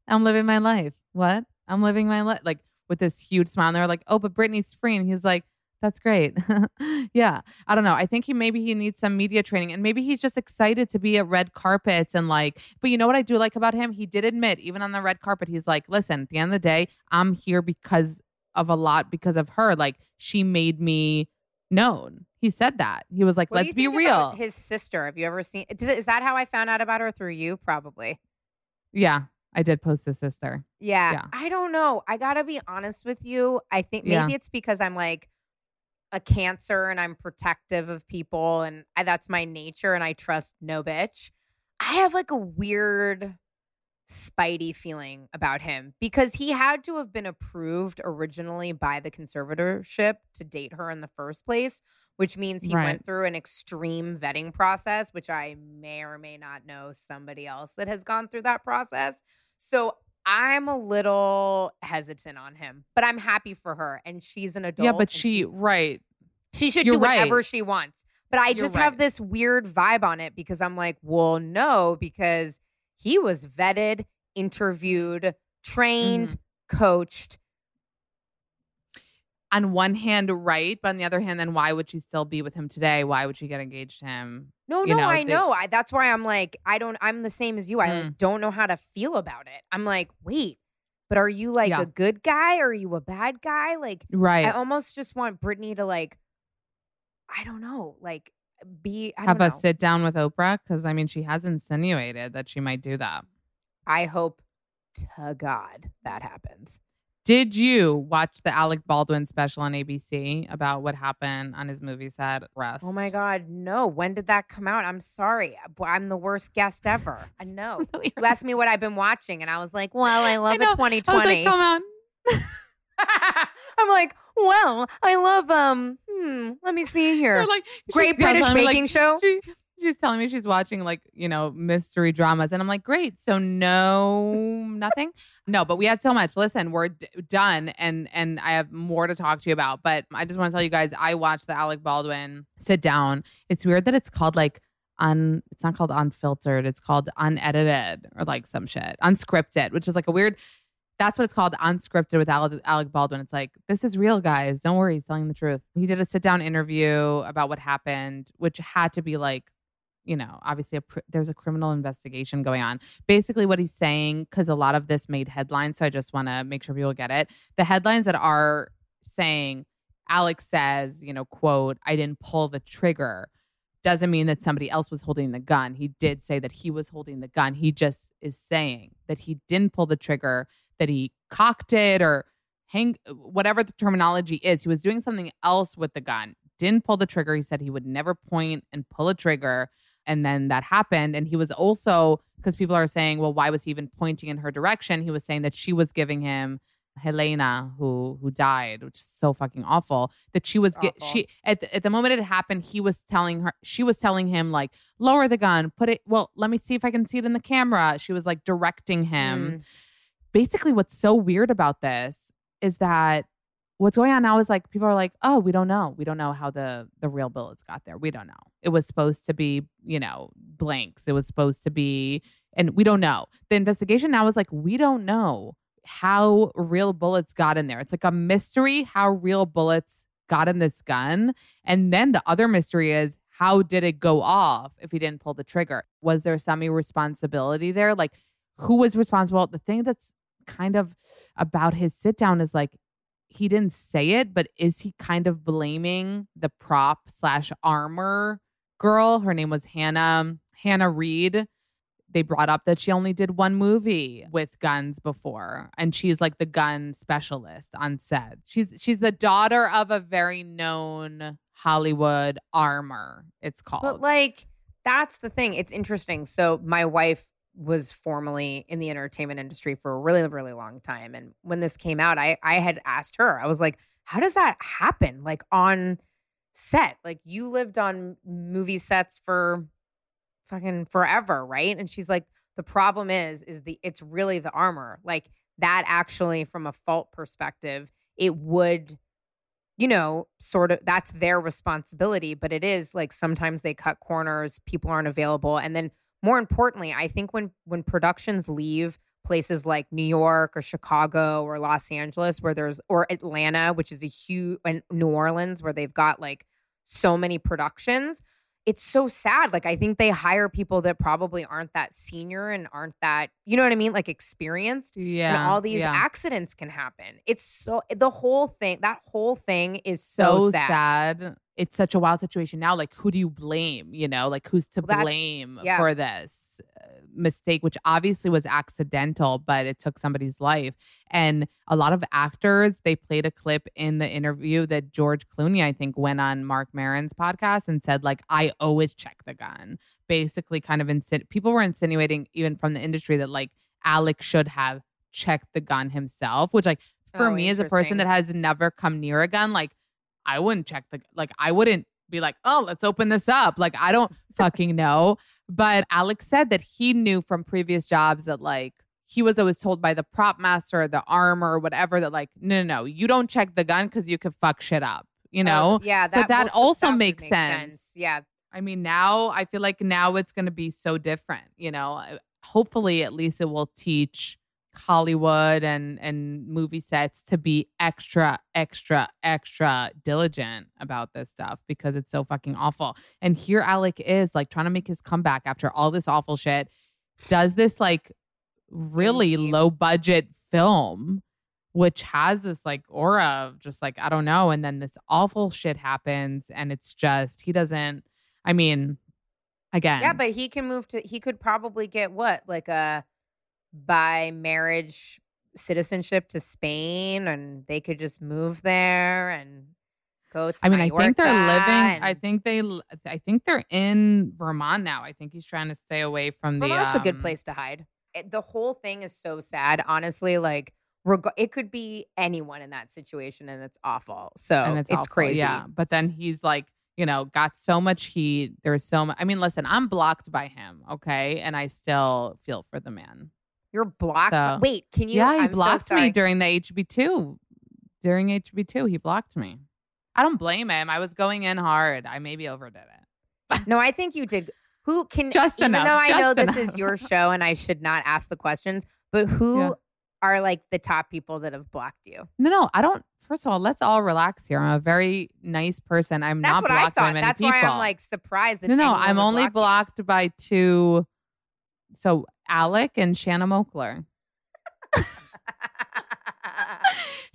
"I'm living my life. What? I'm living my life." Like with this huge smile, and they're like, "Oh, but Britney's free," and he's like. That's great. yeah. I don't know. I think he maybe he needs some media training and maybe he's just excited to be at red carpets and like, but you know what I do like about him? He did admit, even on the red carpet, he's like, listen, at the end of the day, I'm here because of a lot because of her. Like, she made me known. He said that. He was like, What let's be real. His sister. Have you ever seen? Did, is that how I found out about her through you? Probably. yeah. I did post his sister. Yeah, Yeah. I don't know. I gotta be honest with you. I think maybe Yeah. it's because I'm like a cancer and I'm protective of people and I, that's my nature and I trust no bitch. I have like a weird spidey feeling about him because he had to have been approved originally by the conservatorship to date her in the first place, which means he Right. went through an extreme vetting process, which I may or may not know somebody else that has gone through that process. So I'm a little hesitant on him, but I'm happy for her. And she's an adult. yeah, but and she, right. she should You're do whatever right. she wants. But I You're just have this weird vibe on it because I'm like, well, no, because he was vetted, interviewed, trained, Mm-hmm. coached. On one hand, right, but on the other hand, then why would she still be with him today? Why would she get engaged to him? No, You no, know, I they- know. I, that's why I'm like, I don't. I'm the same as you. I Mm. don't know how to feel about it. I'm like, wait, but are you like Yeah. a good guy? Or are you a bad guy? Like, Right. I almost just want Britney to like, I don't know, like be. I Have don't a know. sit down with Oprah because I mean, she has insinuated that she might do that. I hope to God that happens. Did you watch the Alec Baldwin special on ABC about what happened on his movie set Rust? Oh my God, no. When did that come out? I'm sorry. I'm the worst guest ever. I know. you asked me what I've been watching, and I was like, well, I love I was 2020. like, come on. I'm like, well, I love, um, hmm, let me see here. Like Great British me, like, Baking Show. She, she's telling me she's watching like you know mystery dramas, and I'm like, great. So no, nothing. No, but we had so much. Listen, we're d- done, and and I have more to talk to you about. But I just want to tell you guys, I watched the Alec Baldwin sit down. It's weird that it's called like un. It's not called unfiltered. It's called unedited or like some shit unscripted, which is like a weird. That's what it's called, unscripted with Alec, Alec Baldwin. It's like, this is real, guys. Don't worry, he's telling the truth. He did a sit down interview about what happened, which had to be like, you know, obviously a pr- there's a criminal investigation going on. Basically, what he's saying, because a lot of this made headlines, so I just want to make sure people get it. The headlines that are saying, Alex says, you know, quote, I didn't pull the trigger doesn't mean that somebody else was holding the gun. He did say that he was holding the gun. He just is saying that he didn't pull the trigger, that he cocked it or hang whatever the terminology is. He was doing something else with the gun. Didn't pull the trigger. He said he would never point and pull a trigger. And then that happened. And he was also, because people are saying, well, why was he even pointing in her direction? He was saying that she was giving him Halyna, who who died, which is so fucking awful. That she was get she at the, at the moment it happened, he was telling her, she was telling him like, lower the gun, put it. Well, let me see if I can see it in the camera. She was like directing him. Mm. Basically, what's so weird about this is that what's going on now is like people are like, oh, we don't know, we don't know how the the real bullets got there. We don't know. It was supposed to be, you know, blanks. It was supposed to be, and we don't know. The investigation now is like, we don't know how real bullets got in there. It's like a mystery how real bullets got in this gun. And then the other mystery is how did it go off if he didn't pull the trigger? Was there some irresponsibility there? Like, who was responsible? The thing that's kind of about his sit down is like, he didn't say it, but is he kind of blaming the prop slash armor girl? Her name was Hannah, Hannah Reed they brought up that she only did one movie with guns before and she's like the gun specialist on set she's she's the daughter of a very known hollywood armor it's called But like, that's the thing. It's interesting. So my wife was formerly in the entertainment industry for a really, really long time. And when this came out, I I had asked her, I was like, how does that happen? Like on set? Like you lived on movie sets for fucking forever, right? And she's like, the problem is, is the it's really the armor. Like that actually, from a fault perspective, it would you know, sort of that's their responsibility, but it is like sometimes they cut corners, people aren't available. And then more importantly, I think when when productions leave places like New York or Chicago or Los Angeles where there's or Atlanta, which is a huge and New Orleans where they've got like so many productions, it's so sad. Like I think they hire people that probably aren't that senior and aren't that, you know what I mean, like experienced yeah and all these yeah. accidents can happen. It's so the whole thing, that whole thing is so, so sad. sad. It's such a wild situation now. Like, who do you blame? You know, like who's to Well, blame yeah. for this uh, mistake, which obviously was accidental, but it took somebody's life. And a lot of actors, they played a clip in the interview that George Clooney, I think, went on Marc Maron's podcast and said, like, I always check the gun. Basically, kind of insin- people were insinuating even from the industry that like Alec should have checked the gun himself, which like for Oh, me as a person that has never come near a gun, like I wouldn't check the like I wouldn't be like, oh, let's open this up. Like I don't fucking know. But Alex said that he knew from previous jobs that like he was always told by the prop master or the armor or whatever that like, no, no, no, you don't check the gun because you could fuck shit up. You oh, know? Oh, yeah. So that will- also that makes make sense. Yeah. I mean, now I feel like now it's going to be so different. You know, hopefully, at least it will teach Hollywood and and movie sets to be extra, extra, extra diligent about this stuff because it's so fucking awful. And here Alec is like trying to make his comeback after all this awful shit. Does this like really low budget film which has this like aura of just like I don't know and then this awful shit happens and it's just he doesn't I mean again Yeah, but he can move to. He could probably get what like a by marriage citizenship to Spain, and they could just move there and go to. I mean I think they're Mallorca living I think they I think they're in Vermont now. I think he's trying to stay away from the Vermont's a good um, place to hide. It, the whole thing is so sad, honestly. Like, reg- it could be anyone in that situation, and it's awful. So and it's, it's, awful, crazy. Yeah, but then he's like, you know, got so much heat. There's so much. I mean, listen, I'm blocked by him, okay, and I still feel for the man. You're blocked. So- Wait, can you? yeah, he I'm so blocked me during the HB two. During HB two, he blocked me. I don't blame him. I was going in hard. I maybe overdid it. No, I think you did. Who can? Just even enough, though I know just this is your show and I should not ask the questions, but who Yeah. are like the top people that have blocked you? No, no, I don't. First of all, let's all relax here. I'm a very nice person. I'm That's not what I blocked by many That's people. why I'm like surprised. That no, no, I'm only block you. blocked by two. So Alec and Shanna Moakler.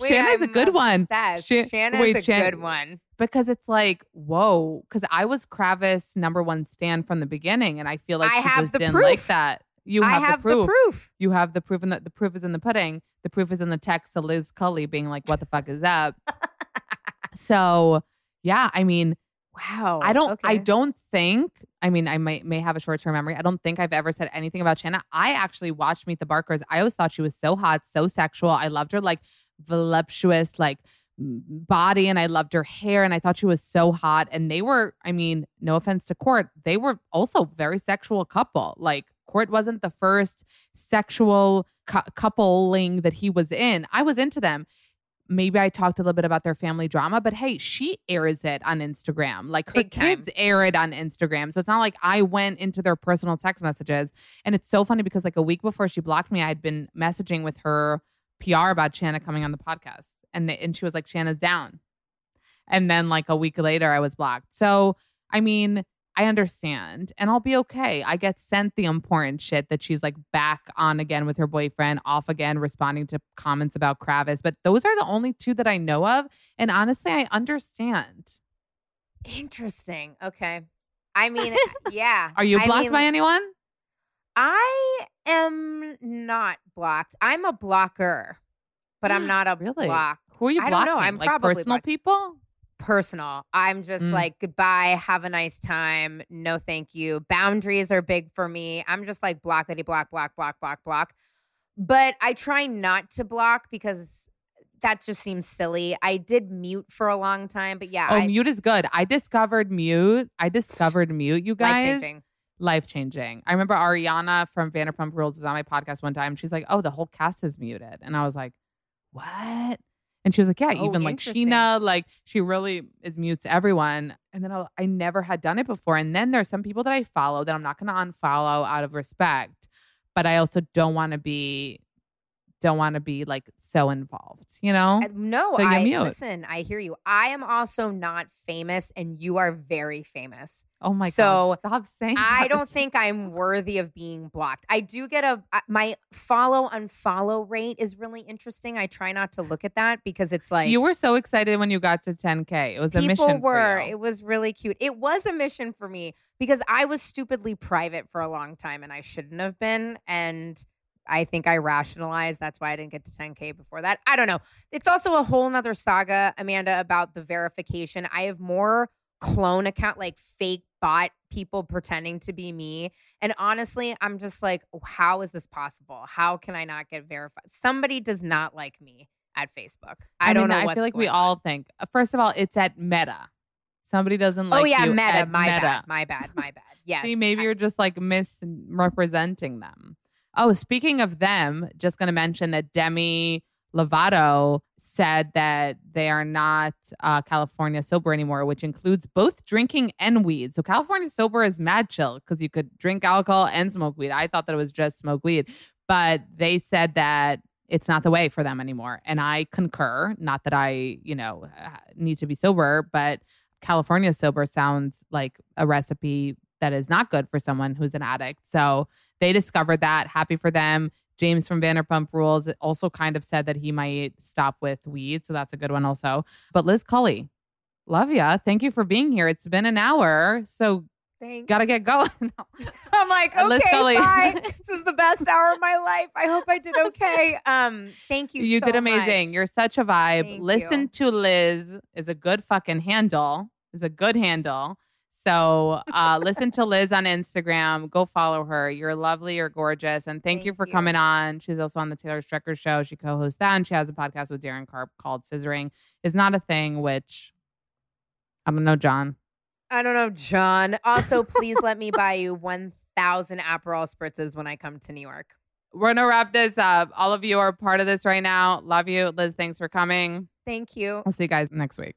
Wait, Shanna's a I'm good one. obsessed. Shan- Shanna's wait, a good one. because it's like whoa because i was kravis number one stand from the beginning and i feel like I she have just the didn't proof. like that you have, I have the, proof. proof. you have the proof and the, the proof is in the pudding the proof is in the text to Liz Culley being like what the fuck is up so yeah i mean Wow. i don't i don't think i mean i might may have a short-term memory i don't think i've ever said anything about shanna. I actually watched meet the barkers. I always thought she was so hot so sexual. I loved her like voluptuous like body and I loved her hair and I thought she was so hot. And they were I mean no offense to Kourt they were also very sexual couple. Like Kourt wasn't the first sexual cou- coupling that he was in. I was into them maybe I talked a little bit about their family drama but hey she airs it on Instagram like her Big time. kids air it on Instagram so it's not like I went into their personal text messages and it's so funny because like a week before she blocked me I had been messaging with her PR about Shanna coming on the podcast. And, they, and she was like, Shanna's down. And then like a week later, I was blocked. So, I mean, I understand and I'll be okay. I get sent the important shit that she's like back on again with her boyfriend, off again, responding to comments about Kravis. But those are the only two that I know of. And honestly, I understand. Interesting. Okay. I mean, yeah. Are you I blocked mean, by anyone? I am not blocked. I'm a blocker, but I'm not a Really? block. Who are you I blocking? don't know. I'm like probably personal blocked. people? Personal. I'm just Mm. like, goodbye. Have a nice time. No, thank you. Boundaries are big for me. I'm just like blockity, block, block, block, block, block. But I try not to block because that just seems silly. I did mute for a long time, but yeah, Oh, I, mute is good. I discovered mute. I discovered mute, you guys. changing. life changing. I remember Ariana from Vanderpump Rules was on my podcast one time. She's like, "Oh, the whole cast is muted," and I was like, "What?" And she was like, "Yeah, Oh, even like. Scheana, like she really is mutes everyone." And then I, I never had done it before. And then there's some people that I follow that I'm not going to unfollow out of respect, but I also don't want to be don't want to be like so involved, you know? No, So I mute. listen. I hear you. I am also not famous, and you are very famous. oh my so god, stop saying. I that. don't think I'm worthy of being blocked. I do get a my follow unfollow rate is really interesting. I try not to look at that because it's like you were so excited when you got to 10k. It was a people mission were. for you. It was really cute. It was a mission for me because I was stupidly private for a long time, and I shouldn't have been. And I think I rationalized that's why I didn't get to 10k before that. I don't know. It's also a whole nother saga, Amanda, about the verification. I have more clone account, like fake bot people pretending to be me. And honestly, I'm just like, how is this possible? How can I not get verified? Somebody does not like me at Facebook. I, don't mean, know. I feel like we all think. uh, First of all, it's at Meta. Somebody doesn't like oh yeah, you Meta. My Meta. bad. My bad. My bad. Yes. See, maybe I- you're just like misrepresenting them. Oh, speaking of them, just going to mention that Demi Lovato said that they are not uh, California sober anymore, which includes both drinking and weed. So California sober is mad chill because you could drink alcohol and smoke weed. I thought that it was just smoke weed, but they said that it's not the way for them anymore. And I concur. Not that I, you know, need to be sober, but California sober sounds like a recipe that is not good for someone who's an addict. So they discovered that. Happy for them. James from Vanderpump Rules also kind of said that he might stop with weed. So that's a good one also. But Liz Culley, love ya. Thank you for being here. It's been an hour. So Thanks. gotta get going. I'm like, Uh, Liz okay, Culley. bye. this was the best hour of my life. I hope I did okay. Um, thank you. You so did amazing. much. You're such a vibe. Thank Listen you. to Liz is a good fucking handle. Is a good handle. So uh, listen to Liz on Instagram. Go follow her. You're lovely. You're gorgeous. And thank, you for you. coming on. She's also on the Taylor Strecker show. She co-hosts that, and she has a podcast with Daryn Carp called Scissoring. Is not a thing. Which I don't know, John. I don't know, John. Also, please let me buy you 1,000 Aperol spritzes when I come to New York. We're gonna wrap this up. All of you are part of this right now. Love you, Liz. Thanks for coming. Thank you. I'll see you guys next week.